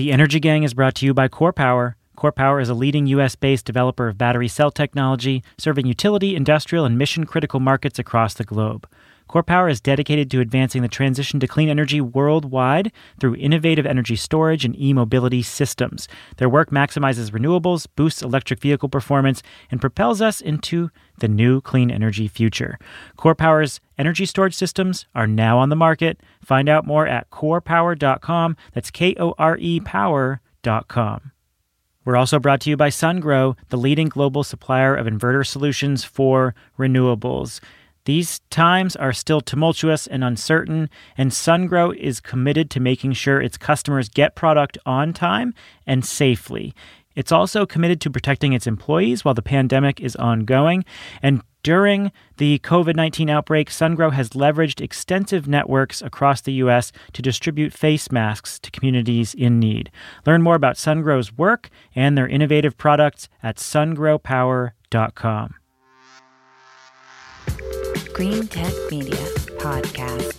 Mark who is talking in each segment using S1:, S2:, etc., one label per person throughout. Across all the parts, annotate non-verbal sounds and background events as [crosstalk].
S1: The Energy Gang is brought to you by KORE Power. KORE Power is a leading US based developer of battery cell technology, serving utility, industrial, and mission critical markets across the globe. KORE Power is dedicated to advancing the transition to clean energy worldwide through innovative energy storage and e mobility systems. Their work maximizes renewables, boosts electric vehicle performance, and propels us into the new clean energy future. KORE Power's energy storage systems are now on the market. Find out more at korepower.com. That's K O R E power.com. We're also brought to you by Sungrow, the leading global supplier of inverter solutions for renewables. These times are still tumultuous and uncertain, and Sungrow is committed to making sure its customers get product on time and safely. It's also committed to protecting its employees while the pandemic is ongoing. And during the COVID 19 outbreak, Sungrow has leveraged extensive networks across the U.S. to distribute face masks to communities in need. Learn more about Sungrow's work and their innovative products at sungrowpower.com.
S2: Greentech Media Podcast.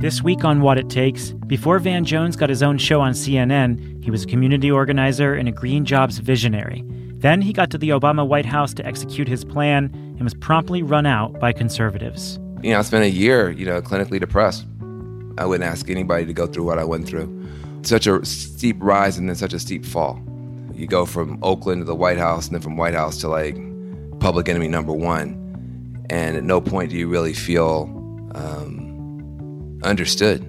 S1: This week on Watt It Takes, before Van Jones got his own show on CNN, he was a community organizer and a green jobs visionary. Then he got to the Obama White House to execute his plan and was promptly run out by conservatives.
S3: You know, I spent a year, you know, clinically depressed. I wouldn't ask anybody to go through what I went through. Such a steep rise and then such a steep fall. You go from Oakland to the White House and then from White House to like public enemy number one. And at no point do you really feel um, understood.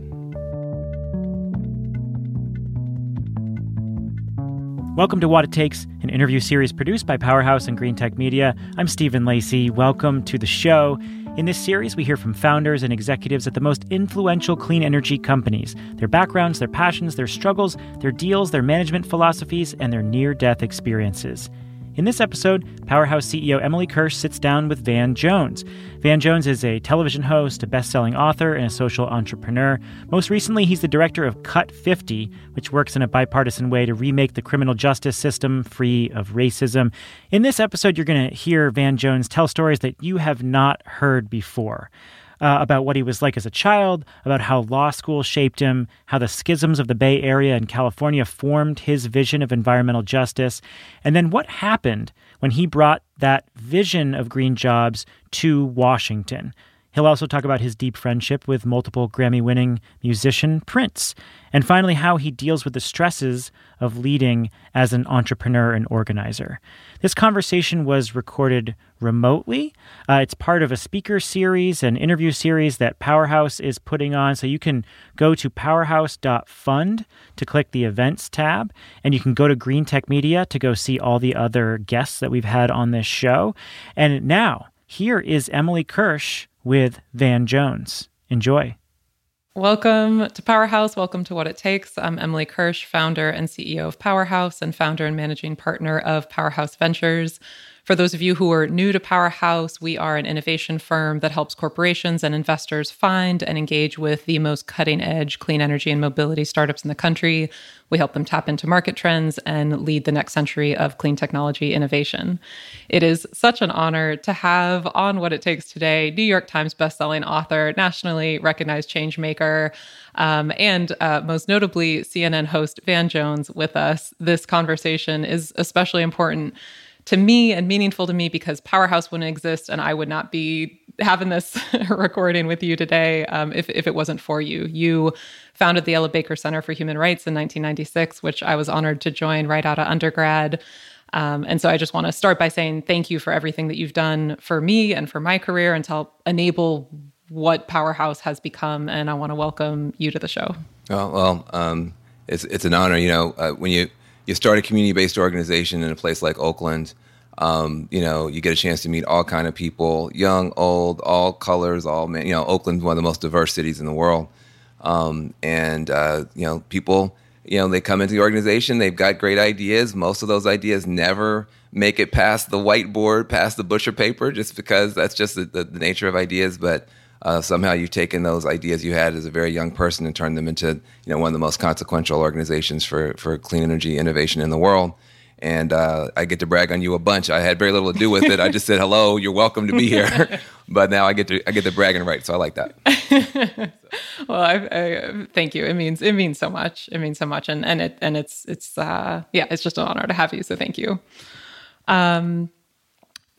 S1: Welcome to Watt It Takes, an interview series produced by Powerhouse and Greentech Media. I'm Stephen Lacey. Welcome to the show. In this series, we hear from founders and executives at the most influential clean energy companies their backgrounds, their passions, their struggles, their deals, their management philosophies, and their near death experiences. In this episode, Powerhouse CEO Emily Kirsch sits down with Van Jones. Van Jones is a television host, a best selling author, and a social entrepreneur. Most recently, he's the director of Cut 50, which works in a bipartisan way to remake the criminal justice system free of racism. In this episode, you're going to hear Van Jones tell stories that you have not heard before uh, about what he was like as a child, about how law school shaped him, how the schisms of the Bay Area and California formed his vision of environmental justice, and then what happened when he brought that vision of green jobs to Washington. He'll also talk about his deep friendship with multiple Grammy winning musician Prince, and finally, how he deals with the stresses of leading as an entrepreneur and organizer. This conversation was recorded remotely. Uh, it's part of a speaker series, an interview series that Powerhouse is putting on. So you can go to powerhouse.fund to click the events tab, and you can go to Greentech Media to go see all the other guests that we've had on this show. And now, here is Emily Kirsch with Van Jones. Enjoy.
S4: Welcome to Powerhouse. Welcome to Watt It Takes. I'm Emily Kirsch, founder and CEO of Powerhouse and founder and managing partner of Powerhouse Ventures. For those of you who are new to Powerhouse, we are an innovation firm that helps corporations and investors find and engage with the most cutting edge clean energy and mobility startups in the country. We help them tap into market trends and lead the next century of clean technology innovation. It is such an honor to have on Watt It Takes today New York Times bestselling author, nationally recognized change maker, um, and uh, most notably CNN host Van Jones with us. This conversation is especially important to me and meaningful to me because Powerhouse wouldn't exist and I would not be having this [laughs] recording with you today um, if, if it wasn't for you. You founded the Ella Baker Center for Human Rights in 1996, which I was honored to join right out of undergrad. Um, and so I just want to start by saying thank you for everything that you've done for me and for my career and to help enable what Powerhouse has become. And I want to welcome you to the show.
S3: Oh, well, um, it's, it's an honor. You know, uh, when you you start a community-based organization in a place like Oakland. Um, you know, you get a chance to meet all kind of people, young, old, all colors, all men. You know, Oakland's one of the most diverse cities in the world, um, and uh, you know, people. You know, they come into the organization. They've got great ideas. Most of those ideas never make it past the whiteboard, past the butcher paper, just because that's just the, the, the nature of ideas. But uh, somehow you've taken those ideas you had as a very young person and turned them into you know one of the most consequential organizations for for clean energy innovation in the world. and uh, I get to brag on you a bunch. I had very little to do with it. I just said hello. You're welcome to be here. [laughs] but now I get to I get the bragging right, so I like that. [laughs]
S4: well, I, I, thank you. It means it means so much. It means so much, and and it and it's it's uh, yeah, it's just an honor to have you. So thank you. Um,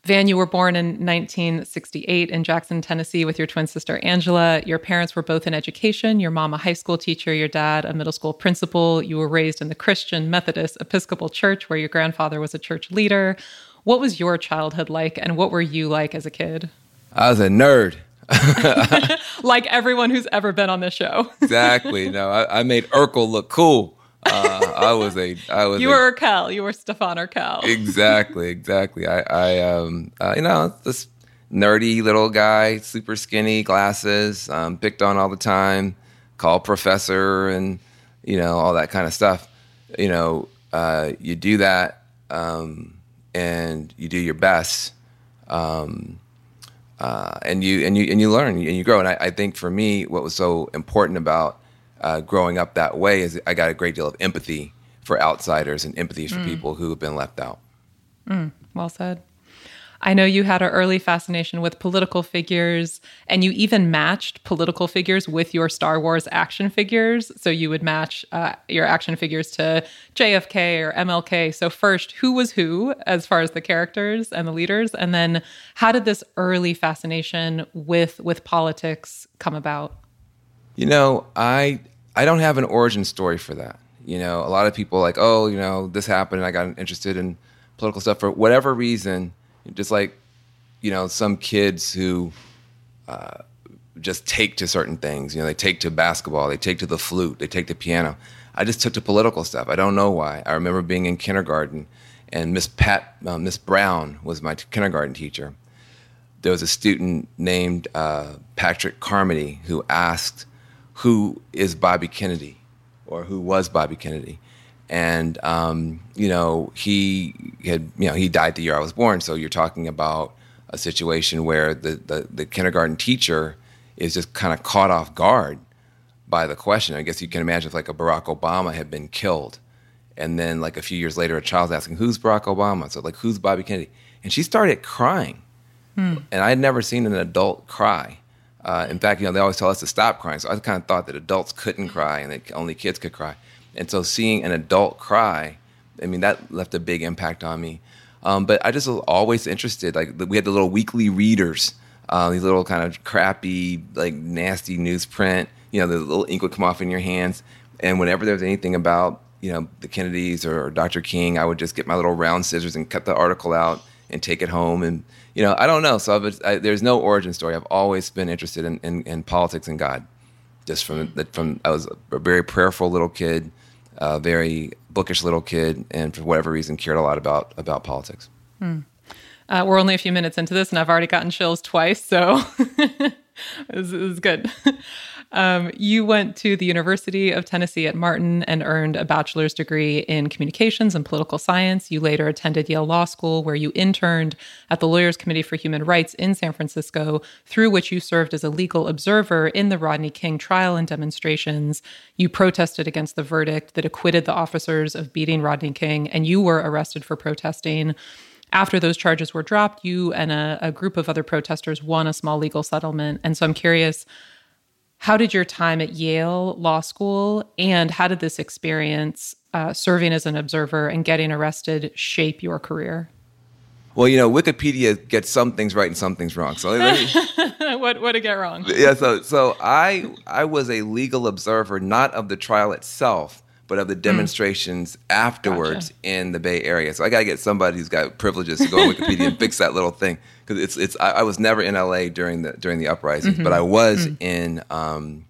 S4: Van, you were born in 1968 in Jackson, Tennessee, with your twin sister Angela. Your parents were both in education. Your mom, a high school teacher, your dad, a middle school principal. You were raised in the Christian Methodist Episcopal Church, where your grandfather was a church leader. What was your childhood like, and what were you like as a kid?
S3: I was a nerd. [laughs]
S4: like everyone who's ever been on this show.
S3: exactly. No, I, I made Urkel look cool. Uh, I was a, I was.
S4: You were Urkel. You were Stefan Urkel.
S3: exactly, exactly. I, I, um, uh, you know, this nerdy little guy, super skinny, glasses, um, picked on all the time, called professor, and you know all that kind of stuff. You know, uh, you do that, um, and you do your best, um, uh, and you and you and you learn and you grow. And I, I think for me, what was so important about uh, growing up that way is I got a great deal of empathy for outsiders and empathy for mm. people who have been left out.
S4: Mm, well said. I know you had an early fascination with political figures, and you even matched political figures with your Star Wars action figures. So you would match uh, your action figures to JFK or MLK. So, first, who was who as far as the characters and the leaders? And then, how did this early fascination with, with politics come about?
S3: You know, I I don't have an origin story for that. You know, a lot of people like, oh, you know, this happened and I got interested in political stuff for whatever reason. Just like, you know, some kids who uh, just take to certain things. You know, they take to basketball, they take to the flute, they take to piano. I just took to political stuff. I don't know why. I remember being in kindergarten, and Miss Pat, uh, Miss Brown was my t- kindergarten teacher. There was a student named uh, Patrick Carmody who asked who is Bobby Kennedy or who was Bobby Kennedy. And, um, you know, he had, you know, he died the year I was born. So you're talking about a situation where the, the, the kindergarten teacher is just kind of caught off guard by the question. I guess you can imagine if like a Barack Obama had been killed. And then like a few years later, a child's asking, who's Barack Obama? So like, who's Bobby Kennedy? And she started crying. Hmm. And I had never seen an adult cry. Uh, in fact, you know, they always tell us to stop crying. So I kind of thought that adults couldn't cry and that only kids could cry. And so seeing an adult cry, I mean, that left a big impact on me. Um, but I just was always interested. Like we had the little weekly readers, uh, these little kind of crappy, like nasty newsprint. You know, the little ink would come off in your hands. And whenever there was anything about, you know, the Kennedys or, or Dr. King, I would just get my little round scissors and cut the article out and take it home and you know, I don't know. So I, there's no origin story. I've always been interested in, in, in politics and God. Just from from I was a very prayerful little kid, a very bookish little kid, and for whatever reason, cared a lot about about politics. Hmm.
S4: Uh, we're only a few minutes into this, and I've already gotten chills twice, so [laughs] this is good. Um, you went to the University of Tennessee at Martin and earned a bachelor's degree in communications and political science. You later attended Yale Law School, where you interned at the Lawyers Committee for Human Rights in San Francisco, through which you served as a legal observer in the Rodney King trial and demonstrations. You protested against the verdict that acquitted the officers of beating Rodney King, and you were arrested for protesting after those charges were dropped, you and a, a, group of other protesters won a small legal settlement. And so I'm curious how did your time at Yale Law School and how did this experience uh, serving as an observer and getting arrested shape your career?
S3: Well, you know, Wikipedia gets some things right and some things wrong. So me, [laughs]
S4: what what to get wrong?
S3: Yeah, so so I I was a legal observer, not of the trial itself, but of the hmm. demonstrations mm. afterwards gotcha. in the Bay Area. So I got to get somebody who's got privileges to go on Wikipedia and [laughs] fix that little thing because it's it's. I, I, was never in LA during the during the uprisings, mm-hmm. but I was mm. in um,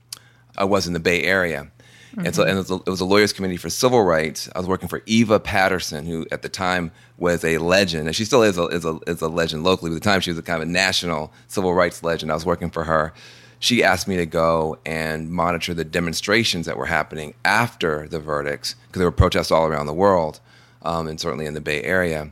S3: I was in the Bay Area. Mm-hmm. And so, and it was, a, it was, a, lawyers' committee for civil rights. I was working for Eva Paterson, who at the time was a legend, and she still is a, is a, is a legend locally. But at the time, she was a kind of a national civil rights legend. I was working for her she asked me to go and monitor the demonstrations that were happening after the verdicts, because there were protests all around the world, um, and certainly in the Bay Area.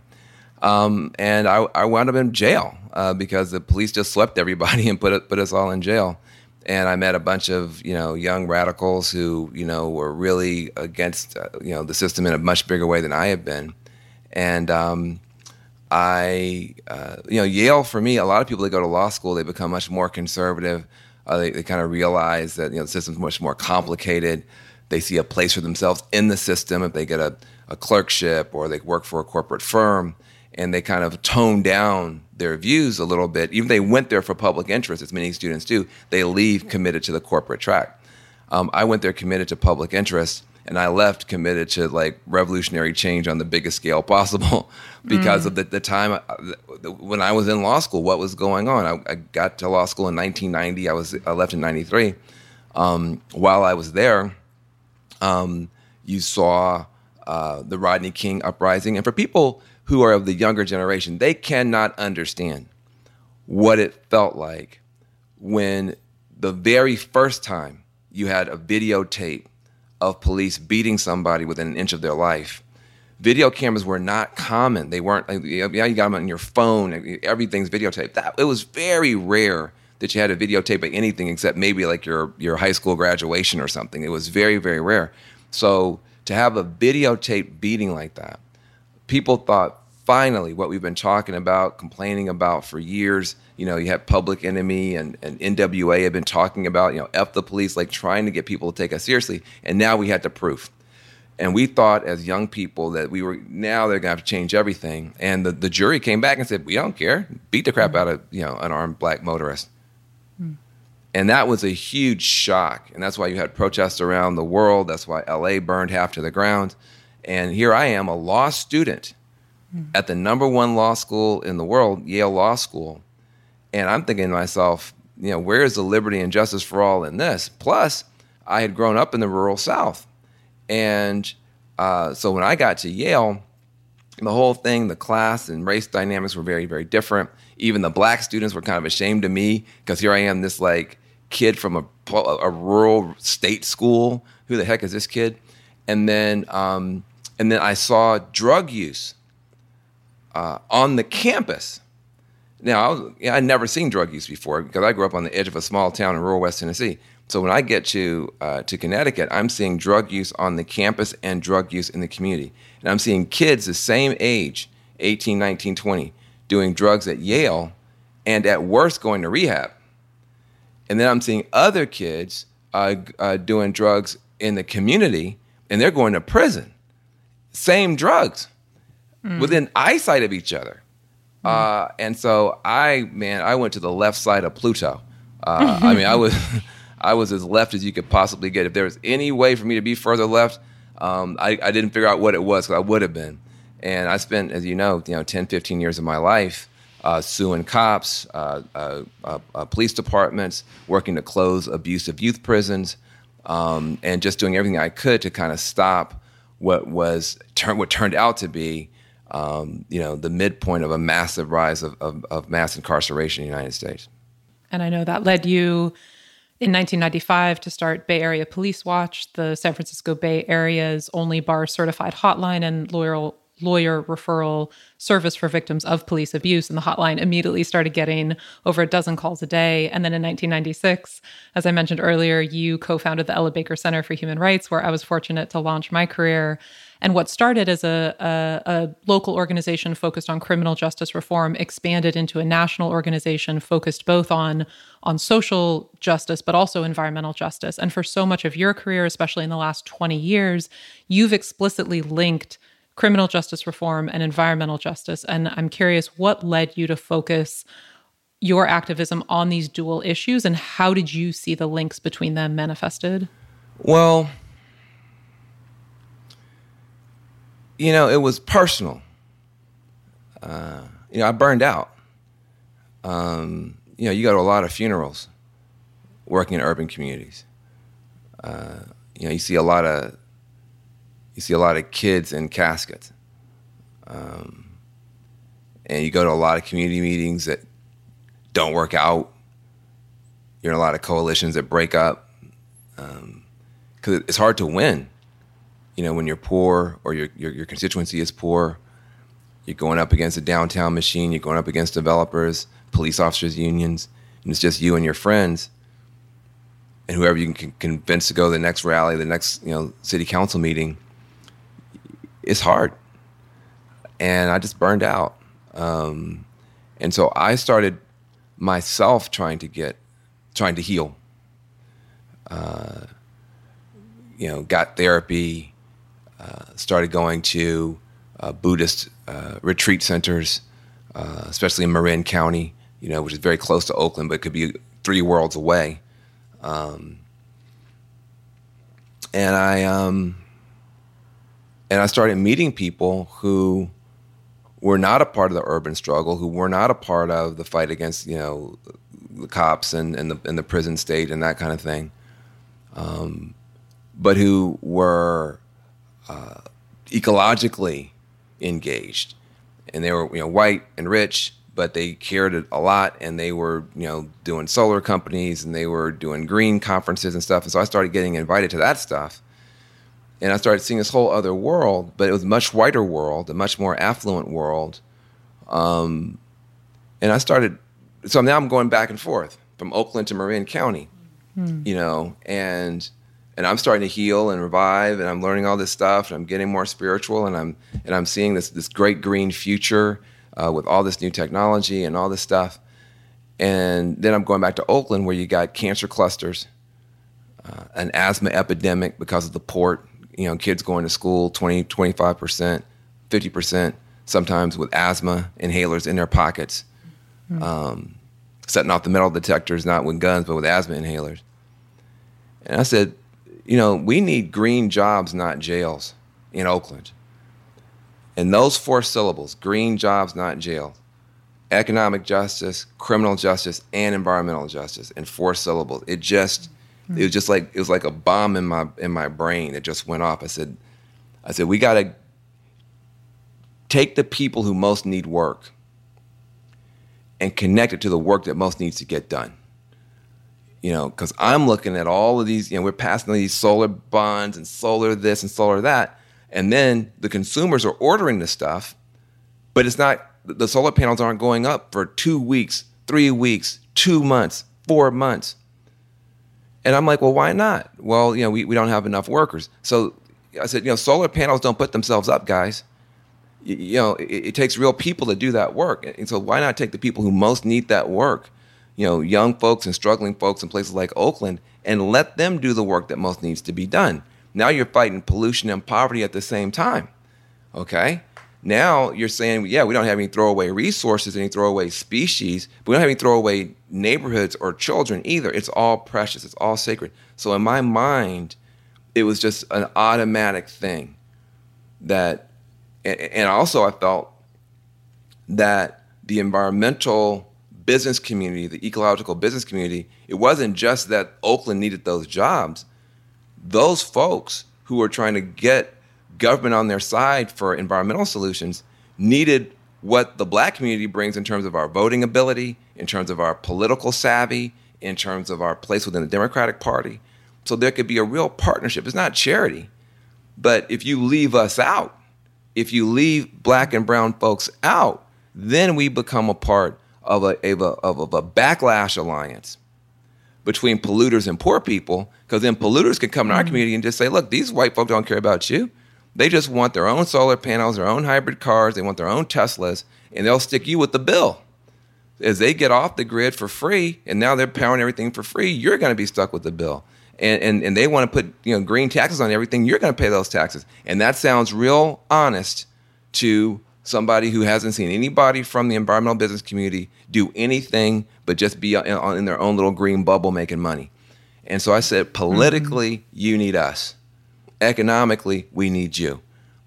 S3: Um, and I, I, wound up in jail uh, because the police just swept everybody [laughs] and put put us all in jail. And I met a bunch of you know young radicals who you know were really against uh, you know the system in a much bigger way than I had been. and um, I, uh, you know, Yale for me, a lot of people that go to law school, they become much more conservative. Uh, they, they kind of realize that you know the system's much more complicated. They see a place for themselves in the system if they get a, a clerkship or they work for a corporate firm, and they kind of tone down their views a little bit. Even if they went there for public interest, as many students do, they leave committed to the corporate track. Um, I went there committed to public interest and I left committed to like revolutionary change on the biggest scale [laughs] possible because mm. of the, the time uh, when I was in law school, what was going on. I, I, got to law school in 1990. I was I left in 93. Um, while I was there, um, you saw uh, the Rodney King uprising, and for people who are of the younger generation, they cannot understand what it felt like when the very first time you had a videotape of police beating somebody within an inch of their life. Video cameras were not common. They weren't. Like, Yeah, you got them on your phone. Everything's videotaped. That it was very rare that you had a videotape of anything except maybe like your your high school graduation or something. It was very very rare. So to have a videotape beating like that, people thought finally what we've been talking about, complaining about for years. You know, you had Public Enemy and, and NWA have been talking about, you know, F the police, like trying to get people to take us seriously. And now we had the proof. And we thought as young people that we were now they're gonna have to change everything. And the, the jury came back and said, We don't care. Beat the crap mm-hmm. out of, you know, an armed black motorist. Mm. And that was a huge shock. And that's why you had protests around the world. That's why LA burned half to the ground. And here I am, a law student mm. at the number one law school in the world, Yale Law School. And I'm thinking to myself, you know, where is the liberty and justice for all in this? Plus, I had grown up in the rural South. And uh, so when I got to Yale, the whole thing, the class and race dynamics were very, very different. Even the black students were kind of ashamed of me because here I am, this like kid from a, a rural state school. Who the heck is this kid? And then, um, and then I saw drug use uh, on the campus. Now, I was, yeah, I'd never seen drug use before because I grew up on the edge of a small town in rural West Tennessee. So when I get to uh, to Connecticut, I'm seeing drug use on the campus and drug use in the community. And I'm seeing kids the same age, 18, 19, 20, doing drugs at Yale and at worst going to rehab. And then I'm seeing other kids uh, uh, doing drugs in the community and they're going to prison. Same drugs mm. within eyesight of each other. Uh, and so I, man, I went to the left side of Pluto. Uh, I mean, I was, [laughs] [laughs] I was as left as you could possibly get. If there was any way for me to be further left, um, I, I, didn't figure out what it was because I would have been. And I spent, as you know, you know, 10, 15 years of my life uh, suing cops, uh, uh, uh, police departments, working to close abusive youth prisons, um, and just doing everything I could to kind of stop what was what turned out to be um, you know, the midpoint of a massive rise of, of, of mass incarceration in the United States.
S4: And I know that led you in 1995 to start Bay Area Police Watch, the San Francisco Bay Area's only bar certified hotline and lawyer lawyer referral service for victims of police abuse. And the hotline immediately started getting over a dozen calls a day. And then in 1996, as I mentioned earlier, you co founded the Ella Baker Center for Human Rights, where I was fortunate to launch my career. And what started as a, a, a, local organization focused on criminal justice reform expanded into a national organization focused both on, on social justice, but also environmental justice. And for so much of your career, especially in the last 20 years, you've explicitly linked criminal justice reform and environmental justice. And I'm curious what led you to focus your activism on these dual issues and how did you see the links between them manifested?
S3: Well, you know, it was personal. Uh, you know, I burned out. Um, you know, you go to a lot of funerals working in urban communities. Uh, you know, you see a lot of you see a lot of kids in caskets. Um, and you go to a lot of community meetings that don't work out. You're in a lot of coalitions that break up because um, it's hard to win. You know, when you're poor or your, your, your constituency is poor, you're going up against a downtown machine. You're going up against developers, police officers, unions, and it's just you and your friends and whoever you can convince to go to the next rally, the next you know city council meeting it's hard. and I just burned out. Um, and so I started myself trying to get, trying to heal. Uh, you know, got therapy, started going to uh, Buddhist uh, retreat centers, uh, especially in Marin County, you know, which is very close to Oakland, but could be three worlds away. Um, and I um, and I started meeting people who were not a part of the urban struggle, who were not a part of the fight against you know the cops and, and the and the prison state and that kind of thing, um, but who were uh, ecologically engaged, and they were you know white and rich, but they cared a lot, and they were you know doing solar companies and they were doing green conferences and stuff, and so I started getting invited to that stuff and I started seeing this whole other world, but it was a much whiter world, a much more affluent world. Um, and I started, so now I'm going back and forth from Oakland to Marin County, hmm. you know, and and I'm starting to heal and revive, and I'm learning all this stuff, and I'm getting more spiritual, and I'm and I'm seeing this this great green future uh, with all this new technology and all this stuff. And then I'm going back to Oakland, where you got cancer clusters, uh, an asthma epidemic because of the port, you know, kids going to school 20, 25%, 50%, sometimes with asthma inhalers in their pockets, mm-hmm. um, setting off the metal detectors, not with guns, but with asthma inhalers. And I said, you know, we need green jobs, not jails in Oakland. And those four syllables green jobs, not jail, economic justice, criminal justice, and environmental justice in four syllables. It just, Mm-hmm. It was just like it was like a bomb in my in my brain that just went off. I said, I said we got to take the people who most need work and connect it to the work that most needs to get done. You know, because I'm looking at all of these. You know, we're passing these solar bonds and solar this and solar that, and then the consumers are ordering the stuff, but it's not. The solar panels aren't going up for two weeks, three weeks, two months, four months and I'm like, well, why not? Well, you know, we, we don't have enough workers. So I said, you know, solar panels don't put themselves up, guys. You, you know, it, it, takes real people to do that work. And so why not take the people who most need that work, you know, young folks and struggling folks in places like Oakland, and let them do the work that most needs to be done? Now you're fighting pollution and poverty at the same time. Okay? Now you're saying, yeah, we don't have any throwaway resources, any throwaway species, but we don't have any throwaway neighborhoods or children either. It's all precious, it's all sacred. So in my mind, it was just an automatic thing that, and also I felt that the environmental business community, the ecological business community, it wasn't just that Oakland needed those jobs. Those folks who were trying to get government on their side for environmental solutions needed what the black community brings in terms of our voting ability, in terms of our political savvy, in terms of our place within the Democratic Party. So there could be a real partnership. It's not charity, but if you leave us out, if you leave black and brown folks out, then we become a part of a, of a, of a backlash alliance between polluters and poor people, because then polluters can come to our mm-hmm. community and just say, look, these white folks don't care about you. They just want their own solar panels, their own hybrid cars, they want their own Teslas, and they'll stick you with the bill. As they get off the grid for free, and now they're powering everything for free, you're going to be stuck with the bill. And, and, and they want to put you know green taxes on everything, you're going to pay those taxes. And that sounds real honest to somebody who hasn't seen anybody from the environmental business community do anything but just be in, in their own little green bubble making money. And so I said, politically, mm-hmm. you need us economically, we need you.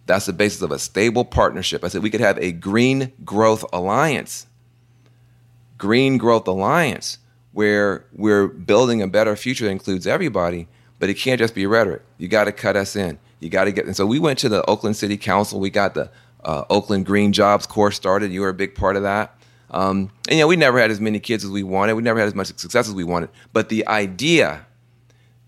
S3: That's the basis of a stable partnership. I said we could have a green growth alliance. Green growth alliance where we're building a better future that includes everybody, but it can't just be rhetoric. You got to cut us in. You got to get. And so we went to the Oakland City Council. We got the uh, Oakland Green Jobs Corps started. You were a big part of that. Um, and you know, we never had as many kids as we wanted. We never had as much success as we wanted. But the idea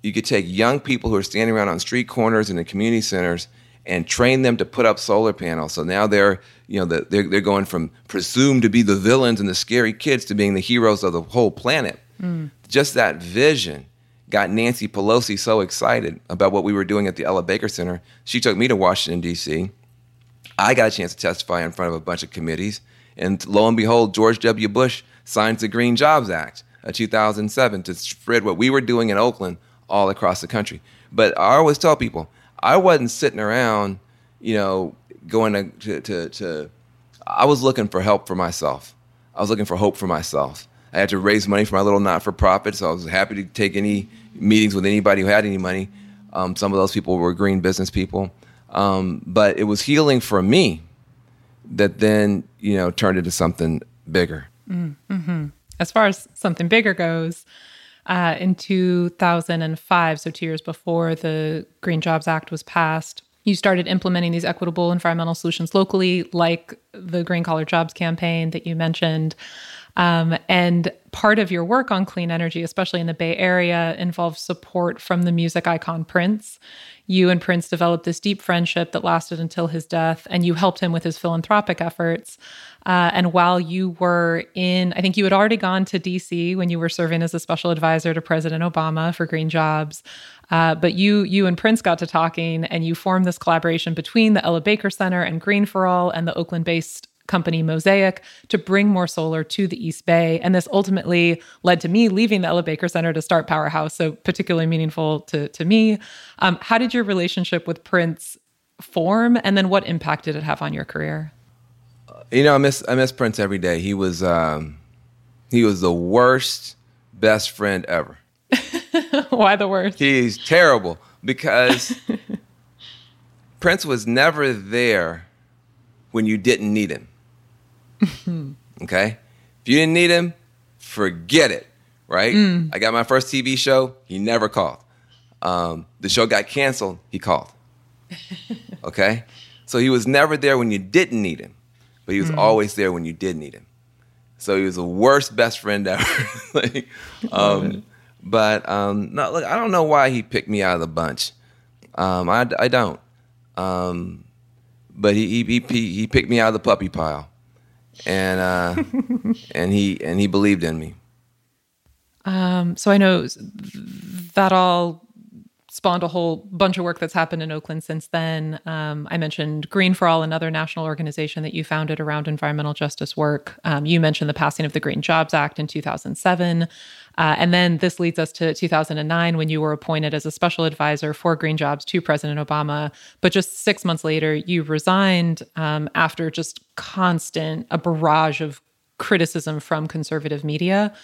S3: you could take young people who are standing around on street corners and in community centers and train them to put up solar panels. So now they're, you know, they're, they're going from presumed to be the villains and the scary kids to being the heroes of the whole planet. Mm. Just that vision got Nancy Pelosi so excited about what we were doing at the Ella Baker Center. She took me to Washington, D.C. I got a chance to testify in front of a bunch of committees. And lo and behold, George W. Bush signs the Green Jobs Act of 2007 to spread what we were doing in Oakland all across the country. But I always tell people, I wasn't sitting around, you know, going to, to, to, to I was looking for help for myself. I was looking for hope for myself. I had to raise money for my little not for profit, so I was happy to take any meetings with anybody who had any money. Um, some of those people were green business people. Um, but it was healing for me that then, you know, turned into something bigger.
S4: Mm-hmm. As far as something bigger goes, uh, in 2005, so two years before the Green Jobs Act was passed, you started implementing these equitable environmental solutions locally, like the Green Collar Jobs campaign that you mentioned. Um, and part of your work on clean energy, especially in the Bay Area, involves support from the music icon Prince. You and Prince developed this deep friendship that lasted until his death, and you helped him with his philanthropic efforts. Uh, and while you were in, I think you had already gone to DC when you were serving as a special advisor to President Obama for green jobs. Uh, but you, you and Prince got to talking, and you formed this collaboration between the Ella Baker Center and Green for All and the Oakland-based company Mosaic to bring more solar to the East Bay. And this ultimately led to me leaving the Ella Baker Center to start Powerhouse. So particularly meaningful to, to me. Um, how did your relationship with Prince form? And then what impact did it have on your career?
S3: You know, I miss I miss Prince every day. He was um, he was the worst best friend ever. [laughs]
S4: Why the worst?
S3: He's terrible because [laughs] Prince was never there when you didn't need him. [laughs] okay? If you didn't need him, forget it, right? Mm. I got my first TV show, he never called. Um, the show got canceled, he called. [laughs] okay? So he was never there when you didn't need him but he was mm. always there when you did need him. So he was the worst best friend ever. [laughs] like, um, but um, no, look, I don't know why he picked me out of the bunch. Um, I, I don't. Um, but he, he, he he picked me out of the puppy pile, and uh, and he and he believed in me.
S4: Um, so I know that all spawned a whole bunch of work that's happened in Oakland since then. Um, I mentioned Green for All, another national organization that you founded around environmental justice work. Um, you mentioned the passing of the Green Jobs Act in 2007. Uh, and then this leads us to 2009 when you were appointed as a special advisor for green jobs to President Obama. But just six months later, you resigned um, after just constant, a barrage of criticism from conservative media.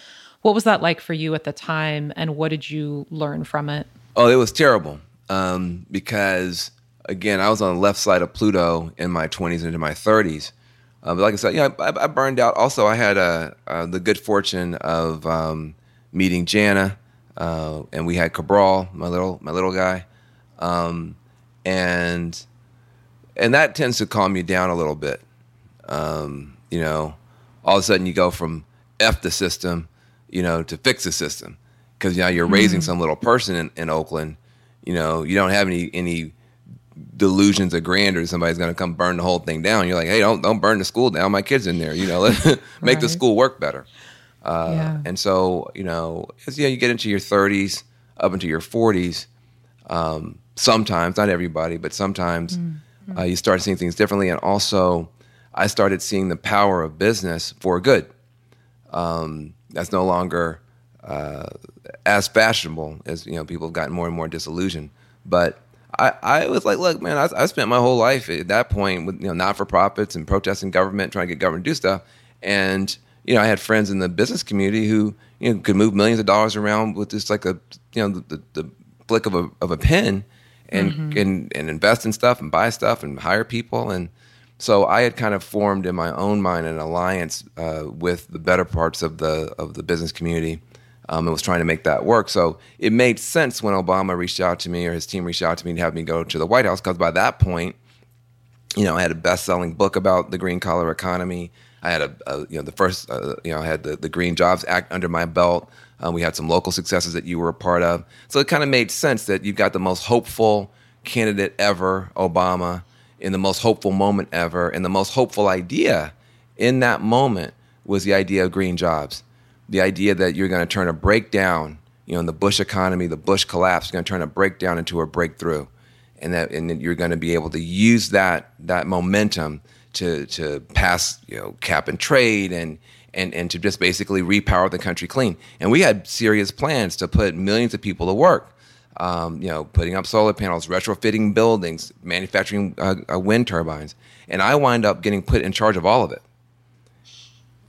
S4: What was that like for you at the time, and what did you learn from it?
S3: Oh, it was terrible um, because again, I was on the left side of Pluto in my 20s and into my 30s. Uh, but like I said, yeah, I, I burned out. Also, I had uh, uh, the good fortune of um, meeting Jana, uh, and we had Cabral, my little my little guy, um, and and that tends to calm you down a little bit. Um, you know, all of a sudden you go from f the system, you know, to fix the system because you know you're raising mm-hmm. some little person in, in Oakland. You know, you don't have any any delusions of grandeur. Somebody's going to come burn the whole thing down. You're like, hey, don't don't burn the school down. My kids in there. You know, [laughs] make right. the school work better. Uh, yeah. And so, you know, as you, know, you get into your 30s, up into your 40s, um, sometimes, not everybody, but sometimes mm-hmm. uh, you start seeing things differently. And also, I started seeing the power of business for good. Um, that's no longer uh, as fashionable as you know people have gotten more and more disillusioned. But I, I was like, look, man, I, I spent my whole life at that point with you know not for profits and protesting government, trying to get government to do stuff, and you know I had friends in the business community who you know could move millions of dollars around with just like a you know the, the, the flick of a of a pen, and mm-hmm. and and invest in stuff and buy stuff and hire people and. So I had kind of formed in my own mind an alliance uh, with the better parts of the of the business community, um, and was trying to make that work. So it made sense when Obama reached out to me or his team reached out to me to have me go to the White House because by that point, you know, I had a best-selling book about the green collar economy. I had a, a you know the first uh, you know I had the, the Green Jobs Act under my belt. Um, we had some local successes that you were a part of. So it kind of made sense that you've got the most hopeful candidate ever, Obama, in the most hopeful moment ever, and the most hopeful idea in that moment was the idea of green jobs the idea that you're going to turn a breakdown, you know, in the Bush economy, the Bush collapse, going to turn a breakdown into a breakthrough. and that and that you're going to be able to use that that momentum to to pass you know cap and trade and and and to just basically repower the country clean. And we had serious plans to put millions of people to work. Um, you know, putting up solar panels, retrofitting buildings, manufacturing uh, uh, wind turbines, and I wind up getting put in charge of all of it.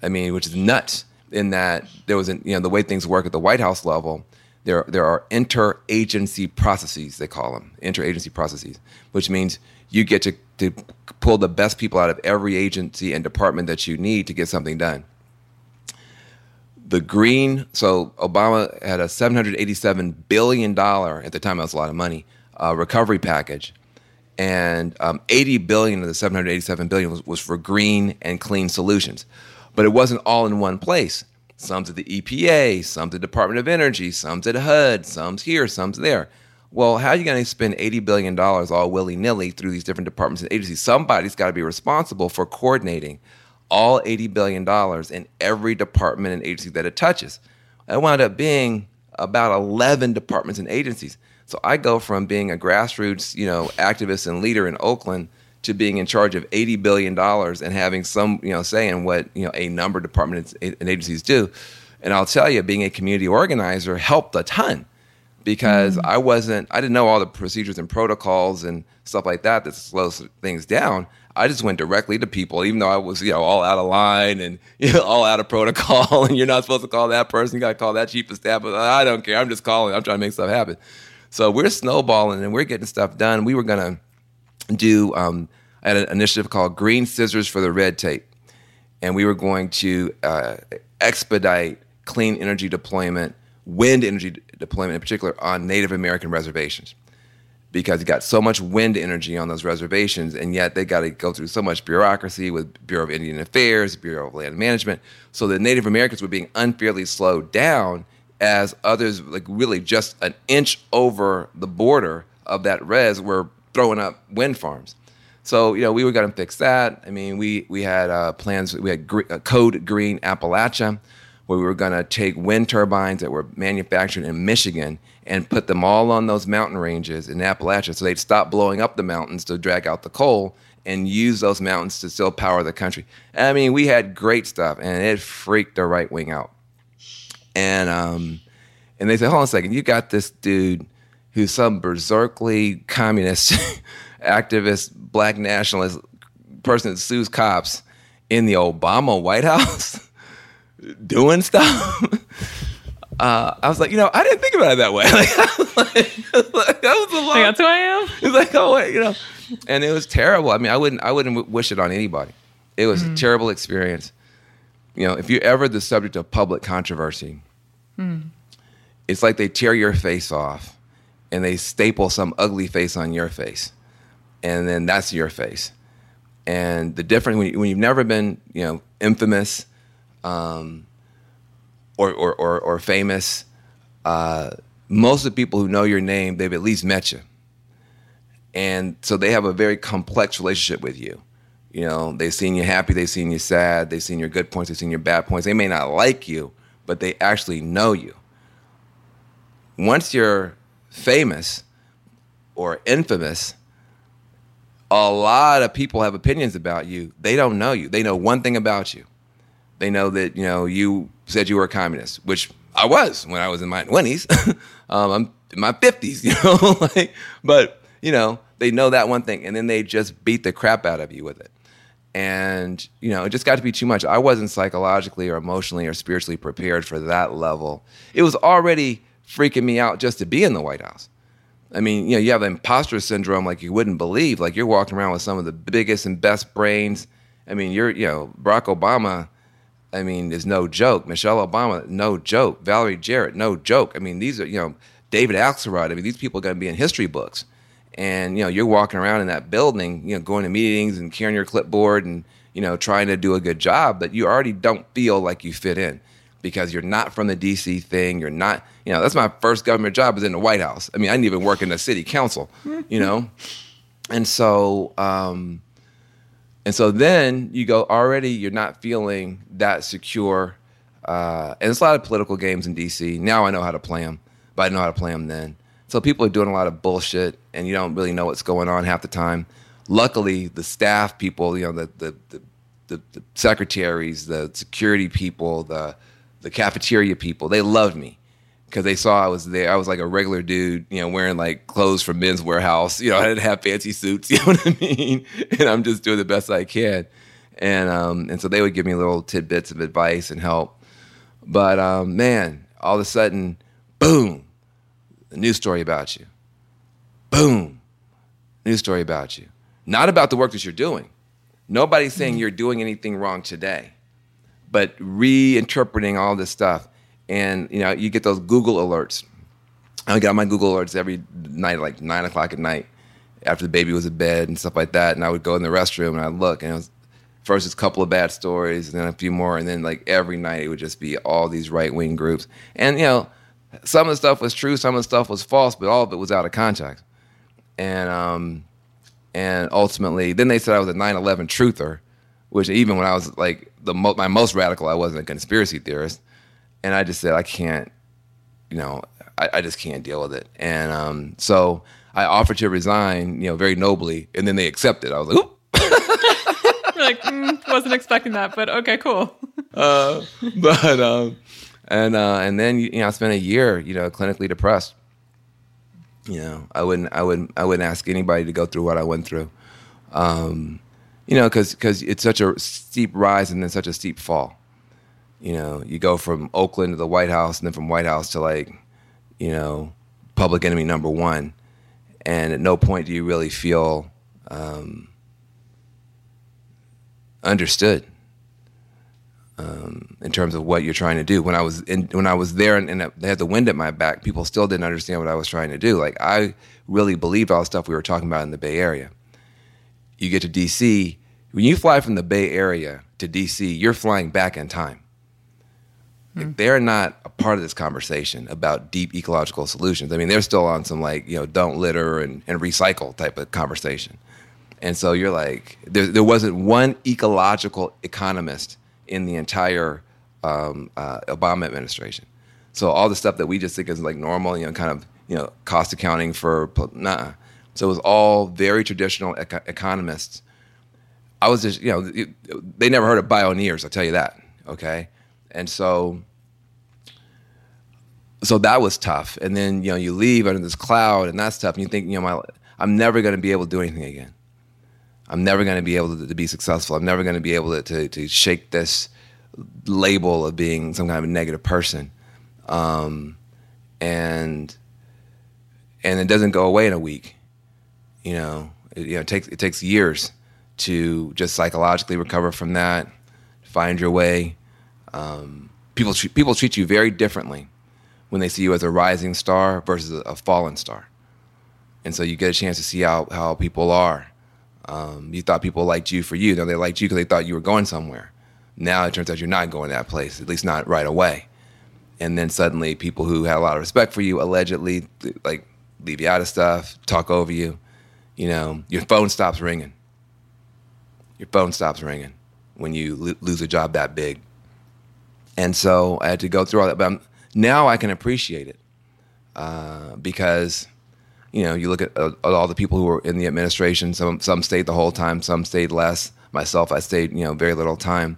S3: I mean, which is nuts. In that there was, an, you know, the way things work at the White House level, there there are interagency processes they call them interagency processes, which means you get to to pull the best people out of every agency and department that you need to get something done. The green so obama had a 787 billion dollar at the time that was a lot of money uh, recovery package. And um, 80 billion of the 787 billion was, was for green and clean solutions. But it wasn't all in one place. Some to the epa some to the department of energy some to the hud some's here some's there well how are you going to spend 80 billion dollars all willy-nilly through these different departments and agencies somebody's got to be responsible for coordinating all $80 billion in every department and agency that it touches. It wound up being about 11 departments and agencies. So I go from being a grassroots, you know, activist and leader in Oakland to being in charge of $80 billion and having some, you know, say in what, you know, a number of departments and agencies do. And I'll tell you, being a community organizer helped a ton because mm-hmm. I wasn't, I didn't know all the procedures and protocols and stuff like that that slows things down. I just went directly to people, even though I was, you know, all out of line and [laughs] you know, all out of protocol. [laughs] And you're not supposed to call that person. You got to call that chief of staff. But I don't care. I'm just calling. I'm trying to make stuff happen. So we're snowballing and we're getting stuff done. We were gonna do um, I had an initiative called Green Scissors for the Red Tape, and we were going to uh, expedite clean energy deployment, wind energy deployment in particular, on Native American reservations because you got so much wind energy on those reservations, and yet they got to go through so much bureaucracy with Bureau of Indian Affairs, Bureau of Land Management. So the Native Americans were being unfairly slowed down as others, like really just an inch over the border of that res, were throwing up wind farms. So you know we were going to fix that. I mean, we we had uh, plans. We had uh, Code Green Appalachia, where we were going to take wind turbines that were manufactured in Michigan and put them all on those mountain ranges in Appalachia so they'd stop blowing up the mountains to drag out the coal and use those mountains to still power the country. I mean, we had great stuff and it freaked the right wing out. And um, and they said, hold on a second, you got this dude who's some berserkly communist, [laughs] activist, black nationalist person that sues cops in the Obama White House [laughs] doing stuff. [laughs] uh, I was like, you know, I didn't think about it that way. [laughs] Like, like, that was a lot.
S4: Like, that's who I am.
S3: It's like, oh wait, you know, and it was terrible. I mean, I wouldn't, I wouldn't wish it on anybody. It was mm-hmm. a terrible experience. You know, if you're ever the subject of public controversy, mm. it's like they tear your face off and they staple some ugly face on your face, and then that's your face. And the difference when, you, when you've never been, you know, infamous. Um, or, or, or, or famous, uh, most of the people who know your name, they've at least met you. And so they have a very complex relationship with you. You know, they've seen you happy, they've seen you sad, they've seen your good points, they've seen your bad points. They may not like you, but they actually know you. Once you're famous or infamous, a lot of people have opinions about you. They don't know you. They know one thing about you. They know that, you know, you said you were a communist, which I was when I was in my 20s. [laughs] um, I'm in my 50s, [laughs] you know, [laughs] like, but, you know, they know that one thing and then they just beat the crap out of you with it. And, you know, it just got to be too much. I wasn't psychologically or emotionally or spiritually prepared for that level. It was already freaking me out just to be in the White House. I mean, you know, you have imposter syndrome like you wouldn't believe. Like you're walking around with some of the biggest and best brains. I mean, you're, you know, Barack Obama I mean, is no joke. Michelle Obama, no joke. Valerie Jarrett, no joke. I mean, these are, you know, David Axelrod. I mean, these people are going to be in history books. And, you know, you're walking around in that building, you know, going to meetings and carrying your clipboard and, you know, trying to do a good job, but you already don't feel like you fit in because you're not from the DC thing. You're not, you know, that's my first government job is in the White House. I mean, I didn't even work in the city council, you know? [laughs] And so, um, and so then you go, already you're not feeling that secure. Uh, and it's a lot of political games in DC. Now I know how to play them, but I know how to play them then. So people are doing a lot of bullshit, and you don't really know what's going on half the time. Luckily, the staff people, you know, the the the, the, the secretaries, the security people, the the cafeteria people, they loved me because they saw I was there. I was like a regular dude, you know, wearing like clothes from Men's Wearhouse. You know, [laughs] I didn't have fancy suits. [laughs] You know what I mean? And I'm just doing the best I can. And um, and so they would give me little tidbits of advice and help. But um, man, all of a sudden, boom, a news story about you. Boom, news story about you. Not about the work that you're doing. Nobody's saying mm-hmm. you're doing anything wrong today, but reinterpreting all this stuff. And you know, you get those Google alerts. I got my Google alerts every night, like nine o'clock at night, after the baby was in bed and stuff like that. And I would go in the restroom and I'd look, and it was first it's a couple of bad stories, and then a few more, and then like every night it would just be all these right wing groups. And you know, some of the stuff was true, some of the stuff was false, but all of it was out of context. And um, and ultimately, then they said I was a 9/11 truther, which even when I was like the mo- my most radical, I wasn't a conspiracy theorist. And I just said I can't, you know, I, I just can't deal with it. And um, so I offered to resign, you know, very nobly, and then they accepted. I was like, [laughs]
S4: like, mm, wasn't expecting that, but okay, cool.
S3: uh, but um, and uh, and then you know I spent a year you know clinically depressed. You know I wouldn't I wouldn't I wouldn't ask anybody to go through what I went through. Um, you know because because it's such a steep rise and then such a steep fall. You know you go from Oakland to the White House and then from White House to like you know public enemy number one, and at no point do you really feel um, understood um, in terms of what you're trying to do. When I was in, when I was there and, and, they had the wind at my back, people still didn't understand what I was trying to do. Like I really believed all the stuff we were talking about in the Bay Area. You get to DC, when you fly from the Bay Area to DC, you're flying back in time. They're not a part of this conversation about deep ecological solutions. I mean, they're still on some like you know don't litter and, and recycle type of conversation. And so you're like, there, there wasn't one ecological economist in the entire um, uh, Obama administration. So all the stuff that we just think is like normal, you know, kind of you know cost accounting for nah. So it was all very traditional eco- economists. I was just you know they never heard of bioneers. I'll tell you that. Okay, and so so that was tough. And then you know you leave under this cloud, and that's tough. And you think you know my I'm never going to be able to do anything again. I'm never going to be able to, to, be successful. I'm never going to be able to, to, to, shake this label of being some kind of a negative person. Um, and and it doesn't go away in a week. You know, it, you know, it takes it takes years to just psychologically recover from that, find your way. Um, people people treat you very differently when they see you as a rising star versus a, fallen star, and so you get a chance to see how how people are um, you thought people liked you for you. No, they liked you because they thought you were going somewhere. Now it turns out you're not going that place, at least not right away. And then suddenly, people who had a lot of respect for you allegedly like leave you out of stuff, talk over you. You know, your phone stops ringing. Your phone stops ringing when you lo- lose a job that big. And so I had to go through all that. But I'm, now I can appreciate it uh, because you know, you look at, uh, at, all the people who were in the administration. Some some stayed the whole time, some stayed less. Myself, I stayed you know very little time.